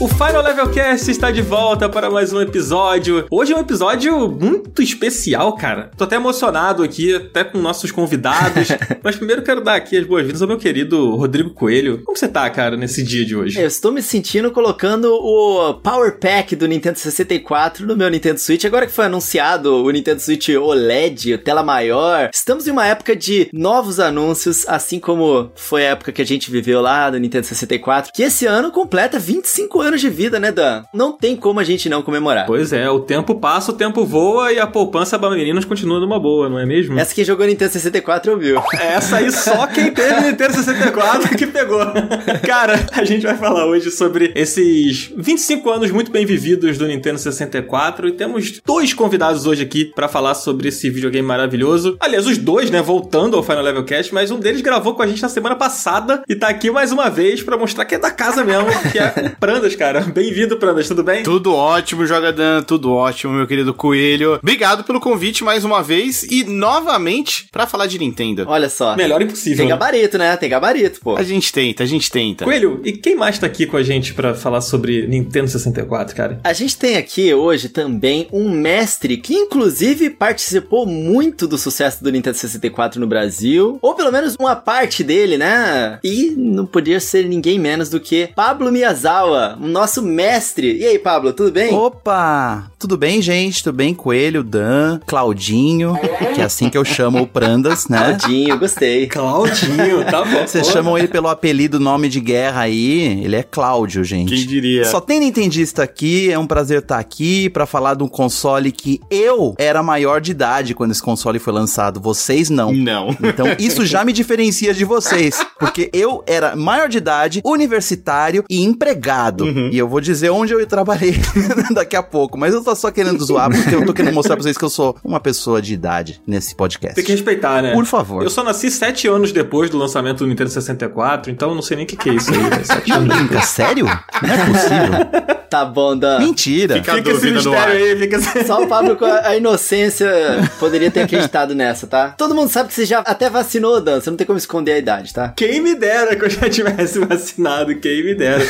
O Final Level Cast está de volta para mais um episódio. Hoje é um episódio muito especial, cara. Tô até emocionado aqui, até com nossos convidados. Mas primeiro quero dar aqui as boas-vindas ao meu querido Rodrigo Coelho. Como você tá, cara, nesse dia de hoje? Eu estou me sentindo colocando o Power Pack do Nintendo 64 no meu Nintendo Switch. Agora que foi anunciado o Nintendo Switch OLED, tela maior. Estamos em uma época de novos anúncios, assim como foi a época que a gente viveu lá do Nintendo 64, que esse ano completa 25 anos de vida, né, Dan? Não tem como a gente não comemorar. Pois é, o tempo passa, o tempo voa e a poupança Bamerinos continua numa boa, não é mesmo? Essa que jogou Nintendo 64 ouviu. Essa aí só quem teve Nintendo 64 que pegou. Cara, a gente vai falar hoje sobre esses 25 anos muito bem vividos do Nintendo 64 e temos dois convidados hoje aqui para falar sobre esse videogame maravilhoso. Aliás, os dois, né, voltando ao Final Level Cast, mas um deles gravou com a gente na semana passada e tá aqui mais uma vez para mostrar que é da casa mesmo, que é Prandas, cara. Bem-vindo, Prandas, tudo bem? Tudo ótimo, Jogadan, tudo ótimo, meu querido Coelho. Obrigado pelo convite mais uma vez e novamente para falar de Nintendo. Olha só. Melhor impossível. Tem gabarito, né? Tem gabarito, pô. A gente tenta, a gente tenta. Coelho, e quem mais tá aqui com a gente para falar sobre Nintendo 64, cara? A gente tem aqui hoje também um mestre que inclusive participou muito do sucesso do Nintendo 64 no Brasil, ou pelo menos uma parte dele, né? E não podia ser ninguém menos do que Pablo Miyazawa, o nosso mestre. E aí, Pablo, tudo bem? Opa! Tudo bem, gente? Tudo bem? Coelho, Dan, Claudinho, que é assim que eu chamo o Prandas, né? Claudinho, gostei. Claudinho, tá bom. Vocês chamam ele pelo apelido nome de guerra aí, ele é Cláudio, gente. Quem diria? Só tem nintendista aqui, é um prazer estar aqui pra falar de um console que eu era maior de idade quando esse console foi lançado, vocês não. Não. Então isso já me diferencia de vocês, porque eu era maior de idade, universitário e empregado. E eu vou dizer onde eu trabalhei daqui a pouco, mas eu tô só querendo zoar porque eu tô querendo mostrar pra vocês que eu sou uma pessoa de idade nesse podcast. Tem que respeitar, né? Por favor. Eu só nasci sete anos depois do lançamento do Nintendo 64, então eu não sei nem o que, que é isso aí, né? Sete anos. brinca, sério? Não é possível. Tá bom, Dan. Mentira. Fica- Fica esse mistério ar. aí, fica. Só o Pablo com a a inocência poderia ter acreditado nessa, tá? Todo mundo sabe que você já até vacinou, Dan. Você não tem como esconder a idade, tá? Quem me dera que eu já tivesse vacinado, quem me dera.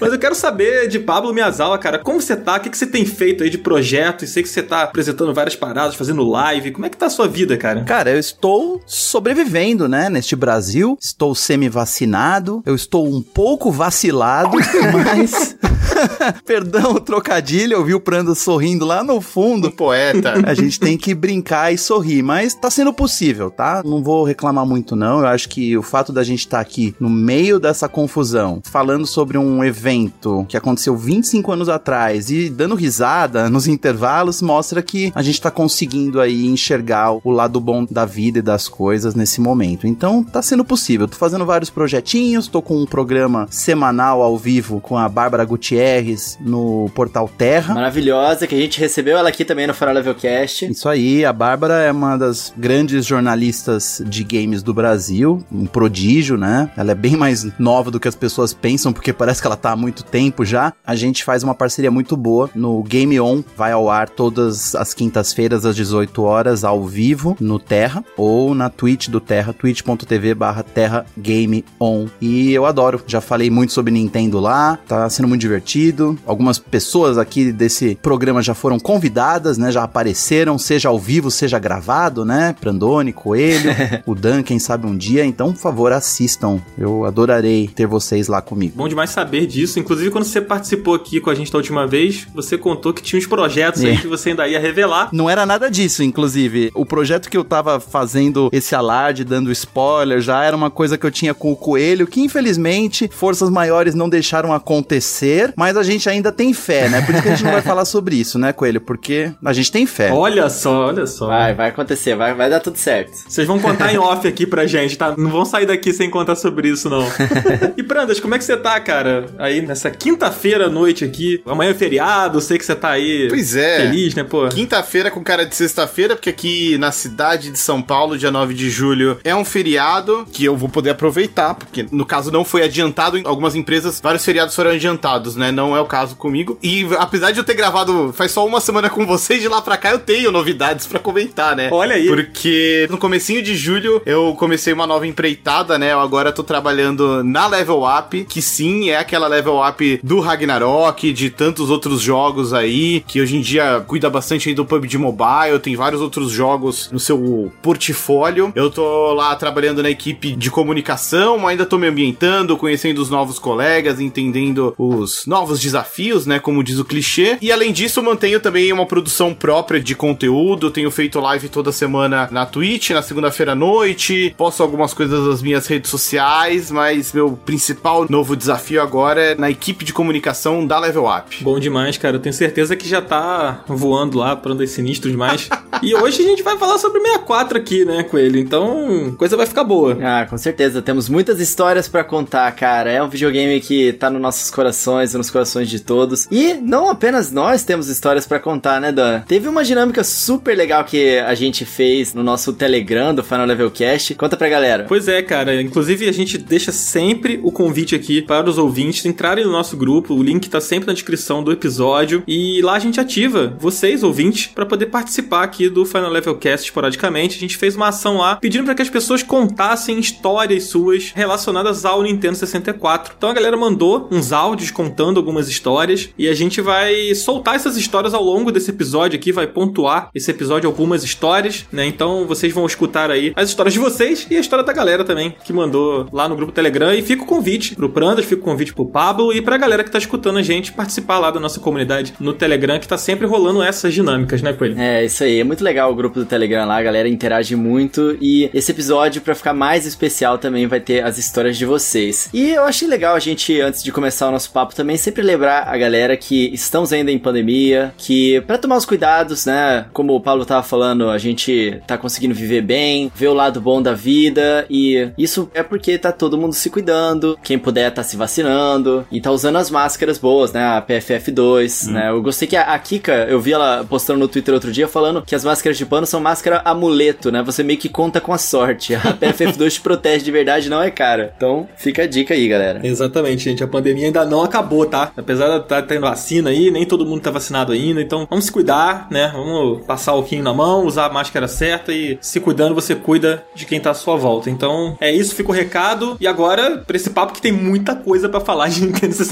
Mas eu quero saber de Pablo Miyazawa, cara, como você tá? O que, que você tem feito aí de projeto? E sei que você tá apresentando várias paradas, fazendo live. Como é que tá a sua vida, cara? Cara, eu estou sobrevivendo, né, neste Brasil. Estou semi-vacinado. Eu estou um pouco vacilado, mas. Perdão o trocadilho, eu vi o Prando sorrindo lá no Um fundo. poeta. A gente tem que brincar e sorrir, mas tá sendo possível, tá? Não vou reclamar muito, não. Eu acho que o fato da gente estar aqui no meio dessa confusão, falando sobre um evento que aconteceu 25 anos atrás e dando risada nos intervalos, mostra que a gente tá conseguindo aí enxergar o lado bom da vida e das coisas nesse momento. Então, tá sendo possível. Tô fazendo vários projetinhos, tô com um programa semanal ao vivo com a Bárbara Gutierrez no Portal Terra. Maravilhosa, que a gente recebeu ela aqui também no Fora Level Cast. Isso aí, a Bárbara é uma das grandes jornalistas de games do Brasil, um prodígio, né? Ela é bem mais nova do que as pessoas pensam, porque parece que ela tá há muito tempo já. A gente faz uma parceria muito boa no Game On, vai ao ar todas as quintas-feiras às 18 horas ao vivo no Terra ou na Twitch do Terra, twitch.tv barra Terra Game On. E eu adoro, já falei muito sobre Nintendo lá, tá sendo muito divertido. Algumas pessoas aqui desse programa já foram convidadas, né? Já apareceram, seja ao vivo, seja gravado, né? Prandone, Coelho, o Dan, quem sabe um dia. Então, por favor, assistam. Eu adorarei ter vocês lá comigo. Bom demais saber disso. Inclusive, quando você participou aqui com a gente da última vez, você contou que tinha uns projetos aí É. que você ainda ia revelar. Não era nada disso, inclusive. O projeto que eu tava fazendo esse alarde, dando spoiler, já era uma coisa que eu tinha com o Coelho, que infelizmente forças maiores não deixaram acontecer, mas a gente ainda tem fé, né? Por isso que a gente não vai falar sobre isso, né, Coelho? Porque a gente tem fé. Olha só, olha só. Vai, vai acontecer, vai, vai dar tudo certo. Vocês vão contar em off aqui pra gente, tá? Não vão sair daqui sem contar sobre isso, não. e Prandas, como é que você tá, cara? Aí nessa quinta-feira à noite aqui. Amanhã é feriado, sei que você tá aí Pois é. feliz, né, pô? Quinta-feira com cara de sexta-feira, porque aqui na cidade de São Paulo, dia 9 de julho, é um feriado que eu vou poder aproveitar, porque no caso não foi adiantado, em algumas empresas vários feriados foram adiantados, né? Não é o caso comigo. E apesar de eu ter gravado faz só uma semana com vocês, de lá pra cá eu tenho novidades para comentar, né? Olha aí. Porque no comecinho de julho eu comecei uma nova empreitada, né? Eu agora tô trabalhando na Level Up, que sim, é aquela Level Up do Ragnarok, de tantos outros jogos aí, que hoje em dia cuida bastante aí do PUBG Mobile, tem vários outros jogos no seu portfólio. Eu tô lá trabalhando na equipe de comunicação, ainda tô me ambientando, conhecendo os novos colegas, entendendo os novos desafios, né? Como diz o clichê. E além disso, mantenho também uma produção própria de conteúdo. Tenho feito live toda semana na Twitch, na segunda-feira à noite. Posto algumas coisas nas minhas redes sociais, mas meu principal novo desafio agora é na equipe de comunicação da Level Up. Bom demais, cara. Eu tenho certeza que já tá voando lá pra andar sinistro demais. e hoje a gente vai falar sobre 64 aqui, né, Coelho? Então, coisa vai ficar boa. Ah, com certeza. Temos muitas histórias para contar, cara. É um videogame que tá nos nossos corações, nos corações de todos. E não apenas nós temos histórias para contar, né, Dan? Teve uma dinâmica super legal que a gente fez no nosso Telegram do Final Level Cast. Conta pra galera. Pois é, cara. Inclusive, a gente deixa sempre o convite aqui para os ouvintes entrarem no nosso grupo. O link tá sempre na descrição do episódio. E lá a gente ativa vocês, ouvintes, para poder participar aqui do Final Level Cast esporadicamente. A gente fez uma ação lá pedindo para que as pessoas contassem histórias suas relacionadas ao Nintendo 64. Então a galera mandou uns áudios contando algumas histórias e a gente vai soltar essas histórias ao longo desse episódio aqui, vai pontuar esse episódio algumas histórias, né? Então vocês vão escutar aí as histórias de vocês e a história da galera também que mandou lá no grupo Telegram e fica o convite pro Prandas, fica o convite pro Pablo e pra galera que tá escutando a gente participar lá da nossa comunidade no Telegram que tá sempre rolando essas dinâmicas, né, Coelho? É, isso aí. É muito legal o grupo do Telegram lá, a galera interage muito e esse episódio para ficar mais especial também vai ter as histórias de vocês. E eu achei legal a gente antes de começar o nosso papo também sempre lembrar a galera que estamos ainda em pandemia, que para tomar os cuidados, né, como o Paulo tava falando, a gente tá conseguindo viver bem, ver o lado bom da vida e isso é porque tá todo mundo se cuidando, quem puder tá se vacinando e tá usando as máscaras boas, né, a PFF2, hum. né? Eu gostei que a, a Kika, eu vi ela postando no Twitter outro dia falando que as máscaras de pano são máscara amuleto, né? Você meio que conta com a sorte. A PFF2 te protege de verdade, não é cara. Então, fica a dica aí, galera. Exatamente, gente. A pandemia ainda não acabou, tá? Apesar de estar tá tendo vacina aí, nem todo mundo tá vacinado ainda. Então, vamos se cuidar, né? Vamos passar o alquinho na mão, usar a máscara certa e se cuidando, você cuida de quem tá à sua volta. Então, é isso, fica o recado. E agora, pra esse papo que tem muita coisa para falar de Nintendo 64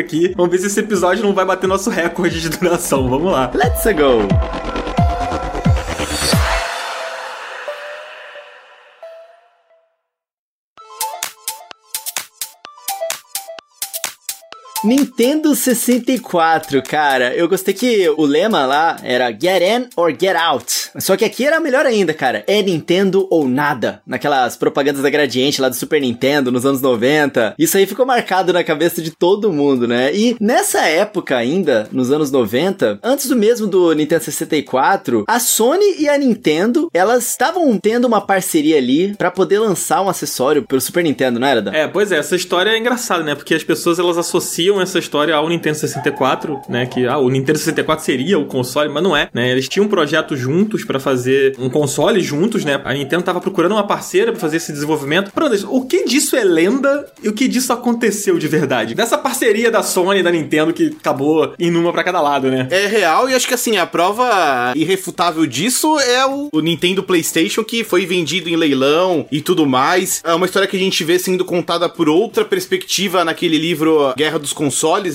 aqui, vamos ver se esse episódio não vai bater nosso recorde de duração. Vamos lá. Let's go! Nintendo 64, cara. Eu gostei que o lema lá era Get In or Get Out. Só que aqui era melhor ainda, cara. É Nintendo ou nada. Naquelas propagandas da Gradiente lá do Super Nintendo nos anos 90. Isso aí ficou marcado na cabeça de todo mundo, né? E nessa época ainda, nos anos 90, antes do mesmo do Nintendo 64, a Sony e a Nintendo, elas estavam tendo uma parceria ali para poder lançar um acessório pro Super Nintendo, não era? Dan? É, pois é, essa história é engraçada, né? Porque as pessoas elas associam essa história ao Nintendo 64, né? Que ah, o Nintendo 64 seria o console, mas não é, né? Eles tinham um projeto juntos para fazer um console juntos, né? A Nintendo tava procurando uma parceira para fazer esse desenvolvimento. Pronto, o que disso é lenda e o que disso aconteceu de verdade? Dessa parceria da Sony e da Nintendo que acabou em uma para cada lado, né? É real e acho que assim, a prova irrefutável disso é o, o Nintendo PlayStation que foi vendido em leilão e tudo mais. É uma história que a gente vê sendo contada por outra perspectiva naquele livro Guerra dos consoles,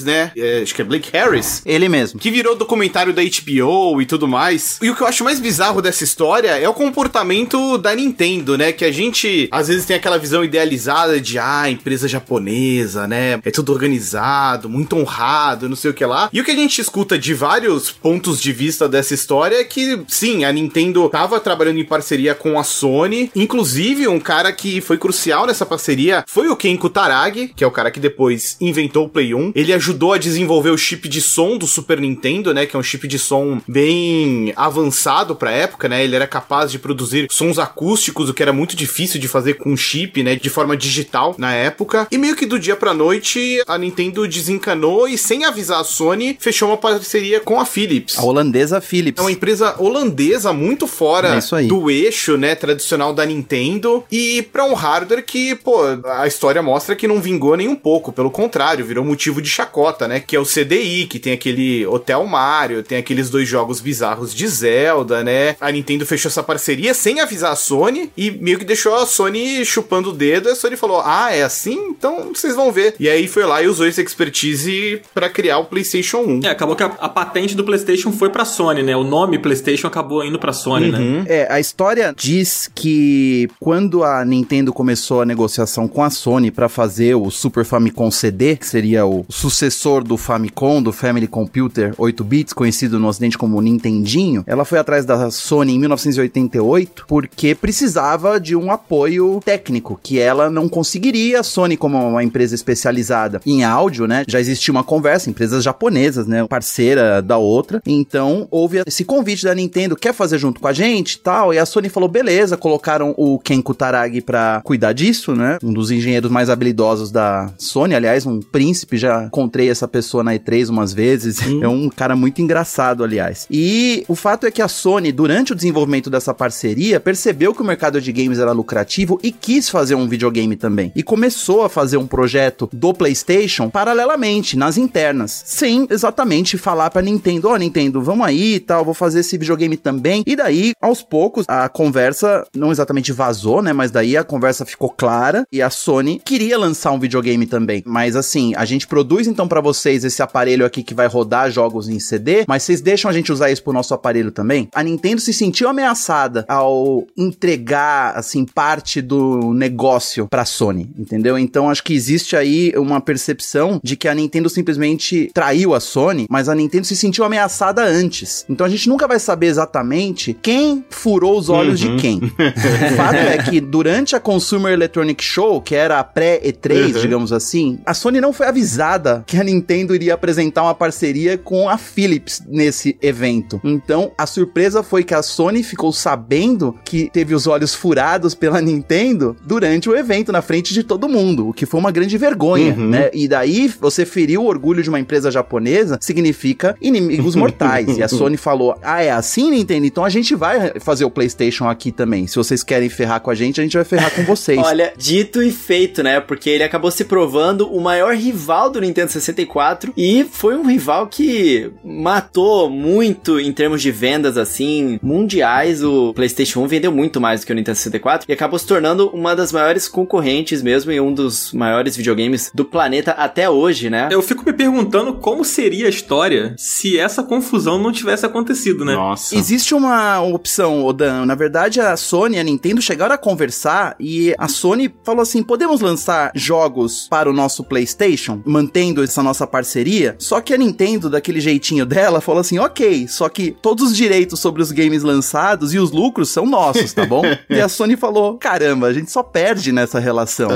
né? É, acho que é Blake Harris. Ele mesmo. Que virou documentário da HBO e tudo mais. E o que eu acho mais bizarro dessa história é o comportamento da Nintendo, né? Que a gente às vezes tem aquela visão idealizada de, ah, empresa japonesa, né? É tudo organizado, muito honrado, não sei o que lá. E o que a gente escuta de vários pontos de vista dessa história é que, sim, a Nintendo tava trabalhando em parceria com a Sony. Inclusive, um cara que foi crucial nessa parceria foi o Ken Kutaragi, que é o cara que depois inventou o Play 1 1. Ele ajudou a desenvolver o chip de som do Super Nintendo, né? Que é um chip de som bem avançado pra época, né? Ele era capaz de produzir sons acústicos, o que era muito difícil de fazer com chip, né? De forma digital na época. E meio que do dia pra noite, a Nintendo desencanou e, sem avisar a Sony, fechou uma parceria com a Philips. A holandesa Philips. É uma empresa holandesa muito fora é do eixo, né? Tradicional da Nintendo. E pra um hardware que, pô, a história mostra que não vingou nem um pouco. Pelo contrário, virou muito motivo de chacota, né? Que é o CDI, que tem aquele Hotel Mario, tem aqueles dois jogos bizarros de Zelda, né? A Nintendo fechou essa parceria sem avisar a Sony e meio que deixou a Sony chupando o dedo. E a Sony falou: Ah, é assim? Então vocês vão ver. E aí foi lá e usou esse expertise para criar o PlayStation 1. É, acabou que a, a, patente do PlayStation foi pra Sony, né? O nome PlayStation acabou indo pra Sony, né? uhum. né? É, a história diz que quando a Nintendo começou a negociação com a Sony para fazer o Super Famicom CD, que seria o sucessor do Famicom, do Family Computer 8 bits, conhecido no ocidente como Nintendinho, ela foi atrás da Sony em 1988 porque precisava de um apoio técnico que ela não conseguiria. A Sony, como uma empresa especializada em áudio, né, já existia uma conversa, empresas japonesas, né, parceira da outra. Então houve esse convite da Nintendo, quer fazer junto com a gente, tal. E a Sony falou beleza, colocaram o Ken Kutaragi para cuidar disso, né, um dos engenheiros mais habilidosos da Sony, aliás, um príncipe. Já encontrei essa pessoa na E3 umas vezes. Hum. É um cara muito engraçado, aliás. E o fato é que a Sony, durante o desenvolvimento dessa parceria, percebeu que o mercado de games era lucrativo e quis fazer um videogame também. E começou a fazer um projeto do PlayStation paralelamente, nas internas, sem exatamente falar pra Nintendo: Ó, oh, Nintendo, vamos aí e tal, vou fazer esse videogame também. E daí, aos poucos, a conversa não exatamente vazou, né? Mas daí a conversa ficou clara e a Sony queria lançar um videogame também. Mas assim, a gente produz então para vocês esse aparelho aqui que vai rodar jogos em CD, mas vocês deixam a gente usar isso pro nosso aparelho também? A Nintendo se sentiu ameaçada ao entregar, assim, parte do negócio pra Sony, entendeu? Então acho que existe aí uma percepção de que a Nintendo simplesmente traiu a Sony, mas a Nintendo se sentiu ameaçada antes. Então a gente nunca vai saber exatamente quem furou os olhos uhum. de quem. o fato é que durante a Consumer Electronic Show, que era a pré-E3, uhum. digamos assim, a Sony não foi avisada que a Nintendo iria apresentar uma parceria com a Philips nesse evento. Então, a surpresa foi que a Sony ficou sabendo que teve os olhos furados pela Nintendo durante o evento, na frente de todo mundo, o que foi uma grande vergonha, uhum. né? E daí, você feriu o orgulho de uma empresa japonesa, significa inimigos mortais. e a Sony falou: Ah, é assim, Nintendo? Então a gente vai fazer o PlayStation aqui também. Se vocês querem ferrar com a gente, a gente vai ferrar com vocês. Olha, dito e feito, né? Porque ele acabou se provando o maior rival do Nintendo 64 e foi um rival que matou muito em termos de vendas assim mundiais. O PlayStation 1 vendeu muito mais do que o Nintendo 64 e acabou se tornando uma das maiores concorrentes mesmo e um dos maiores videogames do planeta até hoje, né? Eu fico me perguntando como seria a história se essa confusão não tivesse acontecido, né? Nossa. Existe uma opção, Odan. Na verdade, a Sony e a Nintendo chegaram a conversar e a Sony falou assim: podemos lançar jogos para o nosso PlayStation, mantendo essa nossa parceria? Só que a Nintendo, daquele jeitinho dela, falou assim: ok, só que todos os direitos sobre os games lançados e os lucros são nossos, tá bom? e a Sony falou: caramba, a gente só perde nessa relação.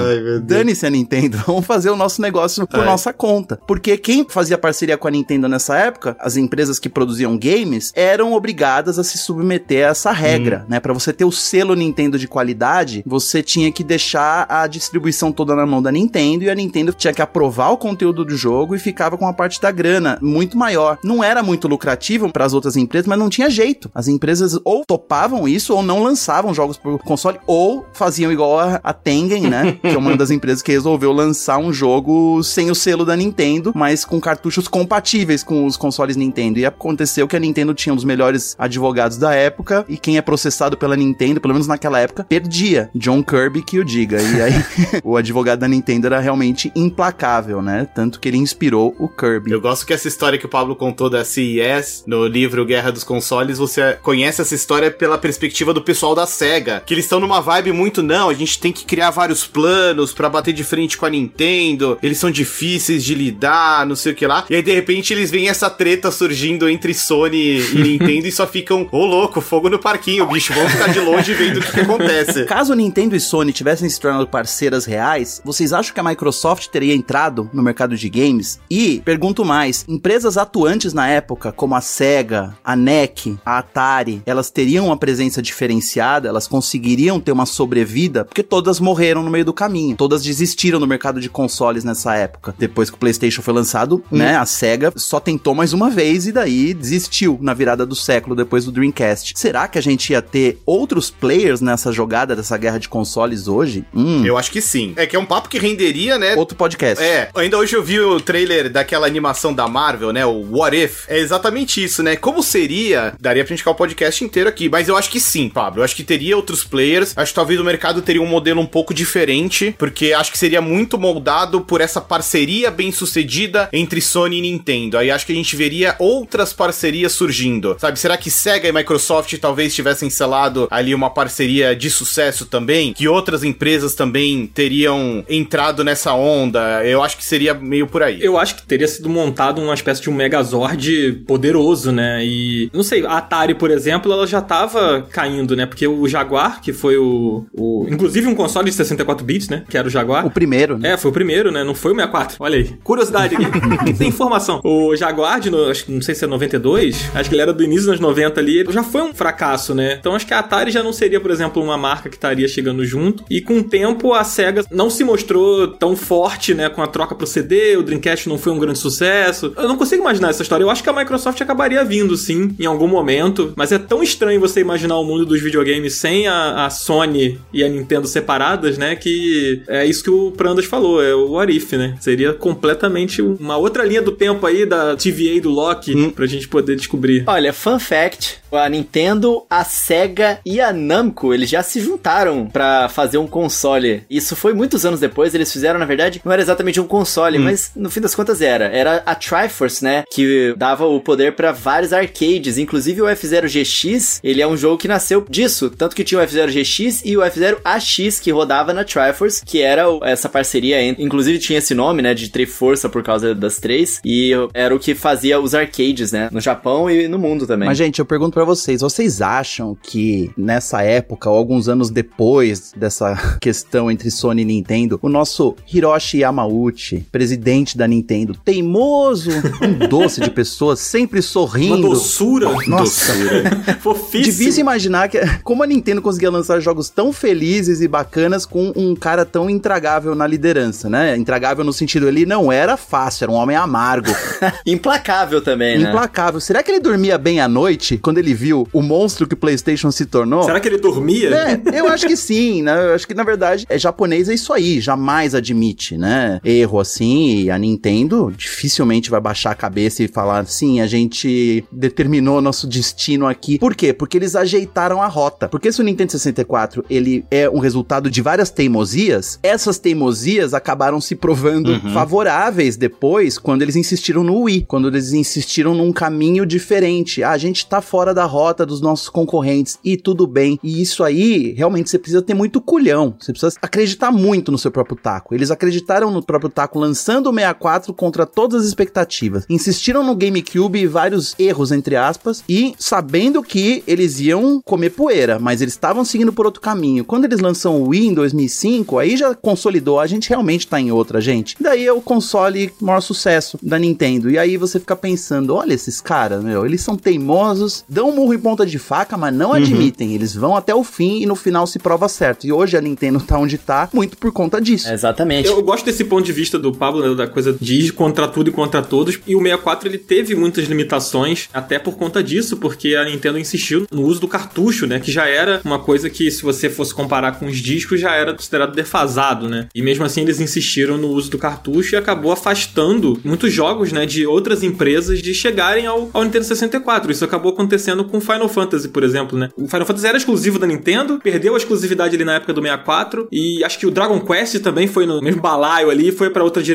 Dane-se a Nintendo, vamos fazer o nosso negócio por Ai. nossa conta. Porque quem fazia parceria com a Nintendo nessa época, as empresas que produziam games, eram obrigadas a se submeter a essa regra, hum. né? Para você ter o selo Nintendo de qualidade, você tinha que deixar a distribuição toda na mão da Nintendo e a Nintendo tinha que aprovar o conteúdo do jogo e ficava com uma parte da grana muito maior. Não era muito lucrativo para as outras empresas, mas não tinha jeito. As empresas ou topavam isso ou não lançavam jogos por console ou faziam igual a, a Tengen, né? que é uma das empresas que resolveu lançar um jogo sem o selo da Nintendo, mas com cartuchos compatíveis com os consoles Nintendo. E aconteceu que a Nintendo tinha um dos melhores advogados da época e quem é processado pela Nintendo, pelo menos naquela época, perdia. John Kirby que o diga. E aí o advogado da Nintendo era realmente implacável, né? Tanto que ele inspirou o Kirby. Eu gosto que essa história que o Pablo contou da CES no livro Guerra dos Consoles, você conhece essa história pela perspectiva do pessoal da SEGA, que eles estão numa vibe muito não, a gente tem que criar vários planos para bater de frente com a Nintendo, eles são difíceis de lidar, não sei o que lá. E aí de repente eles veem essa treta surgindo entre Sony e Nintendo e só ficam, ô oh, louco, fogo no parquinho, bicho, vamos ficar de longe vendo o que, que acontece. Caso Nintendo e Sony tivessem se tornado parceiras reais, vocês acham que a Microsoft teria entrado no mercado de games? E, pergunto mais, empresas atuantes na época, como a Sega, a NEC, a Atari, elas teriam uma presença diferenciada? Elas conseguiriam ter uma sobrevida? Porque todas morreram no meio do caminho. Todas desistiram do mercado de consoles nessa época. Depois que o PlayStation foi lançado, hum. né, a Sega só tentou mais uma vez e daí desistiu na virada do século depois do Dreamcast. Será que a gente ia ter outros players nessa jogada dessa guerra de consoles hoje? Hum. Eu acho que sim. É que é um papo que renderia, né? Outro podcast. É, ainda ainda hoje eu vi o trailer daquela animação da Marvel, né? O What If. É exatamente isso, né? Como seria? Daria pra gente ficar o podcast inteiro aqui. Mas eu acho que sim, Pablo. Eu acho que teria outros players. Acho que talvez o mercado teria um modelo um pouco diferente. Porque acho que seria muito moldado por essa parceria bem sucedida entre Sony e Nintendo. Aí acho que a gente veria outras parcerias surgindo. Sabe? Será que Sega e Microsoft talvez tivessem selado ali uma parceria de sucesso também? Que outras empresas também teriam entrado nessa onda? Eu acho que seria meio por aí. Eu acho que teria sido montado uma espécie de um Megazord poderoso, né? E não sei, a Atari, por exemplo, ela já tava caindo, né? Porque o Jaguar, que foi o, o inclusive um console de 64 bits, né? Que era o Jaguar. O primeiro, né? É, foi o primeiro, né? Não foi o 64. Olha aí. Curiosidade aqui. Tem informação. O Jaguar, de no, acho, não sei se é 92, acho que ele era do início dos anos 90 ali, já foi um fracasso, né? Então acho que a Atari já não seria, por exemplo, uma marca que estaria chegando junto. E com o tempo, a SEGA não se mostrou tão forte, né? Com a troca pro CD, o Dreamcast não foi um grande sucesso. Eu não consigo imaginar essa história. Eu acho que a Microsoft acabaria vindo, sim, em algum momento. Mas é tão estranho você imaginar o mundo dos videogames sem a, a Sony e a Nintendo separadas, né? Que é isso que o Prandas falou, é o Arif, né? Seria completamente uma outra linha do tempo aí da TVA do Loki hum. pra gente poder descobrir. Olha, fun fact, a Nintendo, a Sega e a Namco, eles já se juntaram para fazer um console. Isso foi muitos anos depois, eles fizeram, na verdade, não era exatamente um console, hum. mas no fim das contas era. Era a Triforce, né, que dava o poder para vários arcades, inclusive o F-Zero GX, ele é um jogo que nasceu disso, tanto que tinha o F-Zero GX e o F-Zero AX que rodava na Triforce, que era essa parceria entre, inclusive tinha esse nome, né, de Triforça por causa das três, e era o que fazia os arcades, né, no Japão e no mundo também. Mas gente, eu pergunto para vocês, vocês acham que nessa época ou alguns anos depois dessa questão entre Sony e Nintendo, o nosso Hiroshi Yamauchi, presidente da Nintendo, teimoso, um doce de pessoas, sempre sorrindo. Uma doçura. Nossa. Doçura. Fofíssimo. Difícil imaginar que, como a Nintendo conseguia lançar jogos tão felizes e bacanas com um cara tão intragável na liderança, né? Intragável no sentido, ele não era fácil, era um homem amargo. Implacável também, né? Implacável. Será que ele dormia bem à noite quando ele viu o monstro que o PlayStation se tornou? Será que ele dormia? É, eu acho que sim, né? Eu acho que na verdade é japonês é isso aí, jamais admite, né? Erro assim, e a Nintendo dificilmente vai baixar a cabeça e falar sim, a gente determinou nosso destino aqui. Por quê? Porque eles ajeitaram a rota. Porque se o Nintendo 64 ele é um resultado de várias teimosias, essas teimosias acabaram se provando uhum. favoráveis depois quando eles insistiram no Wii, quando eles insistiram num caminho diferente. Ah, a gente tá fora da rota dos nossos concorrentes e tudo bem. E isso aí, realmente, você precisa ter muito culhão. Você precisa acreditar muito no seu próprio taco. Eles acreditaram no próprio taco lançando o 64 contra todas as expectativas. Insistiram no GameCube e vários erros, entre aspas, e sabendo que eles iam comer poeira, mas eles estavam seguindo por outro caminho. Quando eles lançam o Wii em 2005, aí já consolidou, a gente realmente tá em outra, gente. Daí é o console maior sucesso da Nintendo. E aí você fica pensando, olha esses caras, meu, eles são teimosos, dão um murro em ponta de faca, mas não uhum. admitem. Eles vão até o fim e no final se prova certo. E hoje a Nintendo tá onde tá, muito por conta disso. É exatamente. Eu gosto desse ponto de vista do Pablo, né, da coisa de contra tudo e contra todos. E o 64 ele teve muitas limitações, até por conta disso, porque a Nintendo insistiu no uso do cartucho, né? Que já era uma coisa que, se você fosse comparar com os discos, já era considerado defasado, né? E mesmo assim eles insistiram no uso do cartucho e acabou afastando muitos jogos, né, de outras empresas de chegarem ao, ao Nintendo 64. Isso acabou acontecendo com Final Fantasy, por exemplo, né? O Final Fantasy era exclusivo da Nintendo, perdeu a exclusividade ali na época do 64, e acho que o Dragon Quest também foi no mesmo balaio ali, foi para outra direção.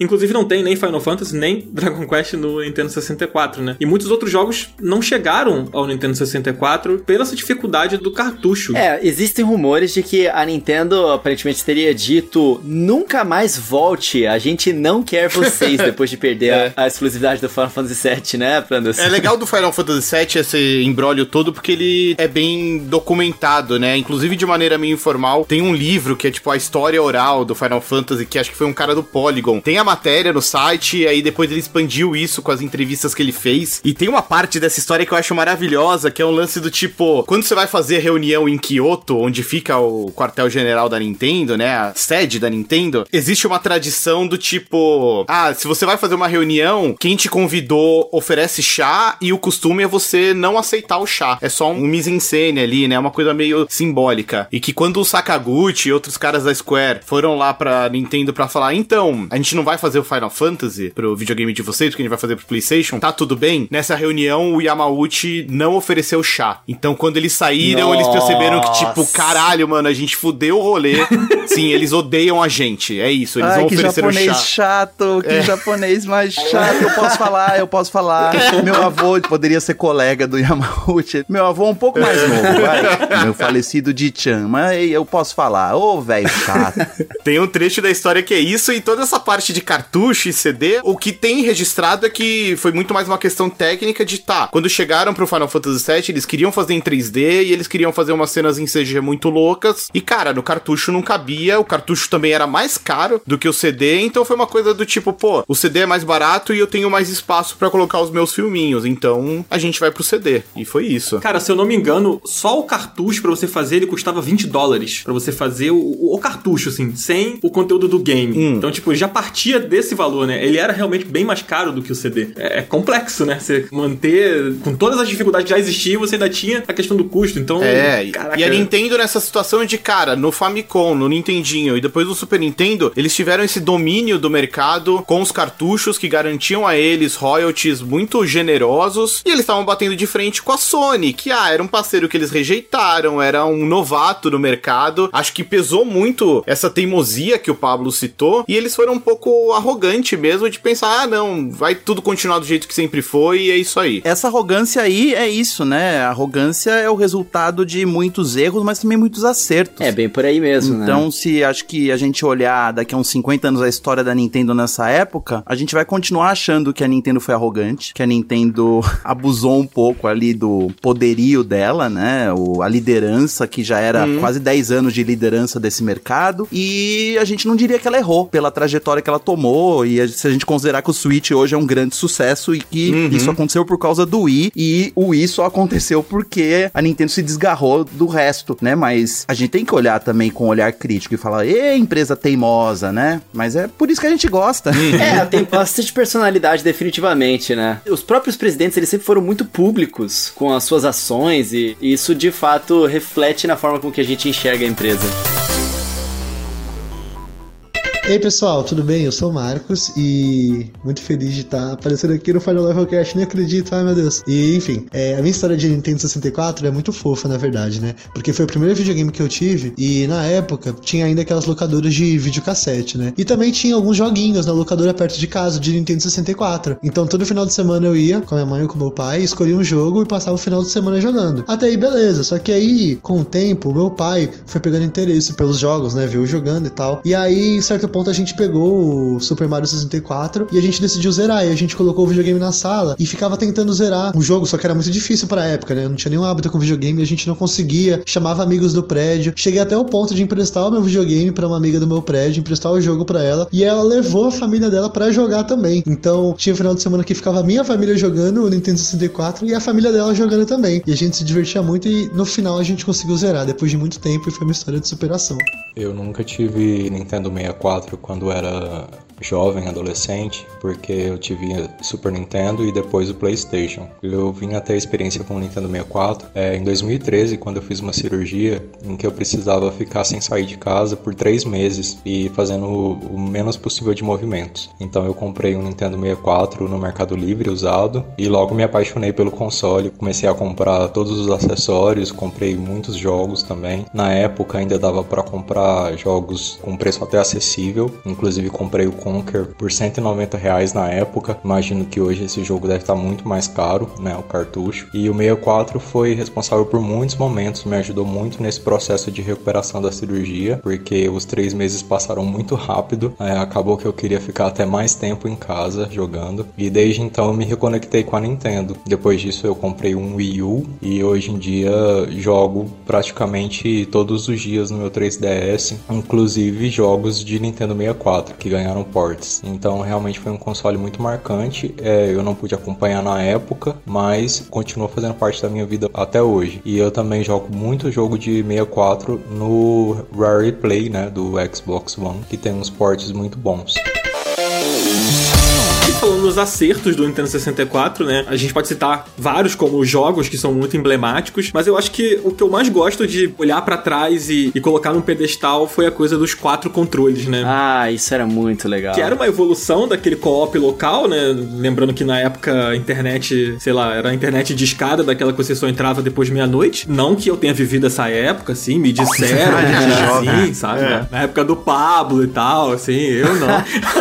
Inclusive não tem nem Final Fantasy, nem Dragon Quest no Nintendo 64, né? E muitos outros jogos não chegaram ao Nintendo 64 pela essa dificuldade do cartucho. É, existem rumores de que a Nintendo aparentemente teria dito nunca mais volte, a gente não quer vocês depois de perder é. a, a, exclusividade do Final Fantasy VII, né, Prandas? É legal do Final Fantasy VII esse embrólio todo porque ele é bem documentado, né? Inclusive de maneira meio informal. Tem um livro que é tipo a história oral do Final Fantasy, que acho que foi um cara do Polygon. Tem a matéria no site, aí depois ele expandiu isso com as entrevistas que ele fez. E tem uma parte dessa história que eu acho maravilhosa, que é um lance do tipo, quando você vai fazer reunião em Kyoto, onde fica o quartel-general da Nintendo, né? A sede da Nintendo, existe uma tradição do tipo, ah, se você vai fazer uma reunião, quem te convidou oferece chá e o costume é você não aceitar o chá. É só um mise-en-scène ali, né? Uma coisa meio simbólica. E que quando o Sakaguchi e outros caras da Square foram lá pra Nintendo pra falar, então, então a gente não vai fazer o Final Fantasy pro videogame de vocês, porque a gente vai fazer pro PlayStation. Tá tudo bem? Nessa reunião, o Yamauchi não ofereceu chá. Então, quando eles saíram, eles perceberam que, tipo, caralho, mano, a gente fudeu o rolê. Sim, eles odeiam a gente. É isso, eles Ai, vão que oferecer o japonês chá. chato, que japonês mais chato. Eu posso falar, eu posso falar. Meu avô poderia ser colega do Yamauchi. Meu avô é um pouco mais novo, vai. Meu falecido Di-chan. Mas eu posso falar. Ô, velho chato. Tem um trecho da história que é isso, e toda essa parte de cartucho e CD, o que tem registrado é que foi muito mais uma questão técnica de tá. Quando chegaram pro Final Fantasy VII, eles queriam fazer em 3D e eles queriam fazer umas cenas em CG muito loucas. E cara, no cartucho não cabia, o cartucho também era mais caro do que o CD, então foi uma coisa do tipo, pô, o CD é mais barato e eu tenho mais espaço pra colocar os meus filminhos, então a gente vai pro CD. E foi isso. Cara, se eu não me engano, só o cartucho pra você fazer ele custava 20 dólares. Pra você fazer o, o- o cartucho, assim, sem o conteúdo do game. Então, tipo, já partia desse valor, né? Ele era realmente bem mais caro do que o CD. É, é complexo, né? Você manter. Com todas as dificuldades que já existiam, você ainda tinha a questão do custo. Então. É, caraca, e a Nintendo nessa situação de, cara, no Famicom, no Nintendinho e depois no Super Nintendo, eles tiveram esse domínio do mercado com os cartuchos que garantiam a eles royalties muito generosos e eles estavam batendo de frente com a Sony, que, ah, era um parceiro que eles rejeitaram, era um novato no mercado. Acho que pesou muito essa teimosia que o Pablo citou e eles foram um pouco arrogante mesmo de pensar, ah, não, vai tudo continuar do jeito que sempre foi e é isso aí. Essa arrogância aí é isso, né? A arrogância é o resultado de muitos erros, mas também muitos acertos. É bem por aí mesmo, né? Então, se acho que a gente olhar daqui a uns 50 anos a história da Nintendo nessa época, a gente vai continuar achando que a Nintendo foi arrogante, que a Nintendo abusou um pouco ali do poderio dela, né? O, a liderança, que já era quase 10 anos de liderança desse mercado. E a gente não diria que ela errou pela trajetória que ela tomou. E a- se a gente considerar que o Switch hoje é um grande sucesso e que isso aconteceu por causa do Wii, e o Wii só aconteceu porque a Nintendo se desgarrou do resto, né? Mas a gente tem que olhar também com um olhar crítico e falar, ê, empresa teimosa, né? Mas é por isso que a gente gosta. É, tem bastante personalidade, definitivamente, né? Os próprios presidentes, eles sempre foram muito públicos com as suas ações e isso, de fato, reflete na forma com que a gente enxerga a empresa. Ei pessoal, tudo bem? Eu sou o Marcos e muito feliz de estar aparecendo aqui no Final Level Cast, nem acredito, ai meu Deus. E enfim, é, a minha história de Nintendo 64 é muito fofa, na verdade, né? Porque foi o primeiro videogame que eu tive e na época tinha ainda aquelas locadoras de videocassete, né? E também tinha alguns joguinhos na locadora perto de casa de Nintendo 64. Então todo final de semana eu ia com a minha mãe ou com meu pai, escolhia um jogo e passava o final de semana jogando. Até aí beleza, só que aí com o tempo meu pai foi pegando interesse pelos jogos, né? Viu jogando e tal. E aí, em certo ponto, a gente pegou o Super Mario 64 e a gente decidiu zerar. E a gente colocou o videogame na sala e ficava tentando zerar um jogo, só que era muito difícil pra época, né? Eu não tinha nenhum hábito com videogame, a gente não conseguia. Chamava amigos do prédio. Cheguei até o ponto de emprestar o meu videogame pra uma amiga do meu prédio, emprestar o jogo pra ela. E ela levou a família dela pra jogar também. Então, tinha final de semana que ficava a minha família jogando o Nintendo 64 e a família dela jogando também. E a gente se divertia muito e no final a gente conseguiu zerar depois de muito tempo e foi uma história de superação. Eu nunca tive Nintendo 64 quando era jovem, adolescente, porque eu tive Super Nintendo e depois o PlayStation. Eu vim até a experiência com o Nintendo 64 é, em 2013, quando eu fiz uma cirurgia em que eu precisava ficar sem sair de casa por três meses e fazendo o, menos possível de movimentos. Então eu comprei um Nintendo 64 no Mercado Livre usado e logo me apaixonei pelo console. Comecei a comprar todos os acessórios, comprei muitos jogos também. Na época ainda dava para comprar jogos com preço até acessível, inclusive comprei o Conker por 190 reais na época. Imagino que hoje esse jogo deve estar muito mais caro, né, o cartucho. E o 64 foi responsável por muitos momentos, me ajudou muito nesse processo de recuperação da cirurgia, porque os três meses passaram muito rápido. É, acabou que eu queria ficar até mais tempo em casa jogando. E desde então eu me reconectei com a Nintendo. Depois disso eu comprei um Wii U e hoje em dia jogo praticamente todos os dias no meu 3DS, inclusive jogos de Nintendo 64 que ganharam Então realmente foi um console muito marcante. É, eu não pude acompanhar na época, mas continua fazendo parte da minha vida até hoje. E eu também jogo muito jogo de 64 no Rare Play, né, do Xbox One, que tem uns ports muito bons. Falando nos acertos do Nintendo 64, né? A gente pode citar vários como jogos que são muito emblemáticos, mas eu acho que o que eu mais gosto de olhar pra trás e, e colocar num pedestal foi a coisa dos quatro controles, né? Ah, isso era muito legal. Que era uma evolução daquele co-op local, né? Lembrando que na época a internet, sei lá, era a internet de escada, daquela que você só entrava depois de meia-noite. Não que eu tenha vivido essa época, assim, me disseram, É. assim, sabe? Na época do Pablo e tal, assim, eu não.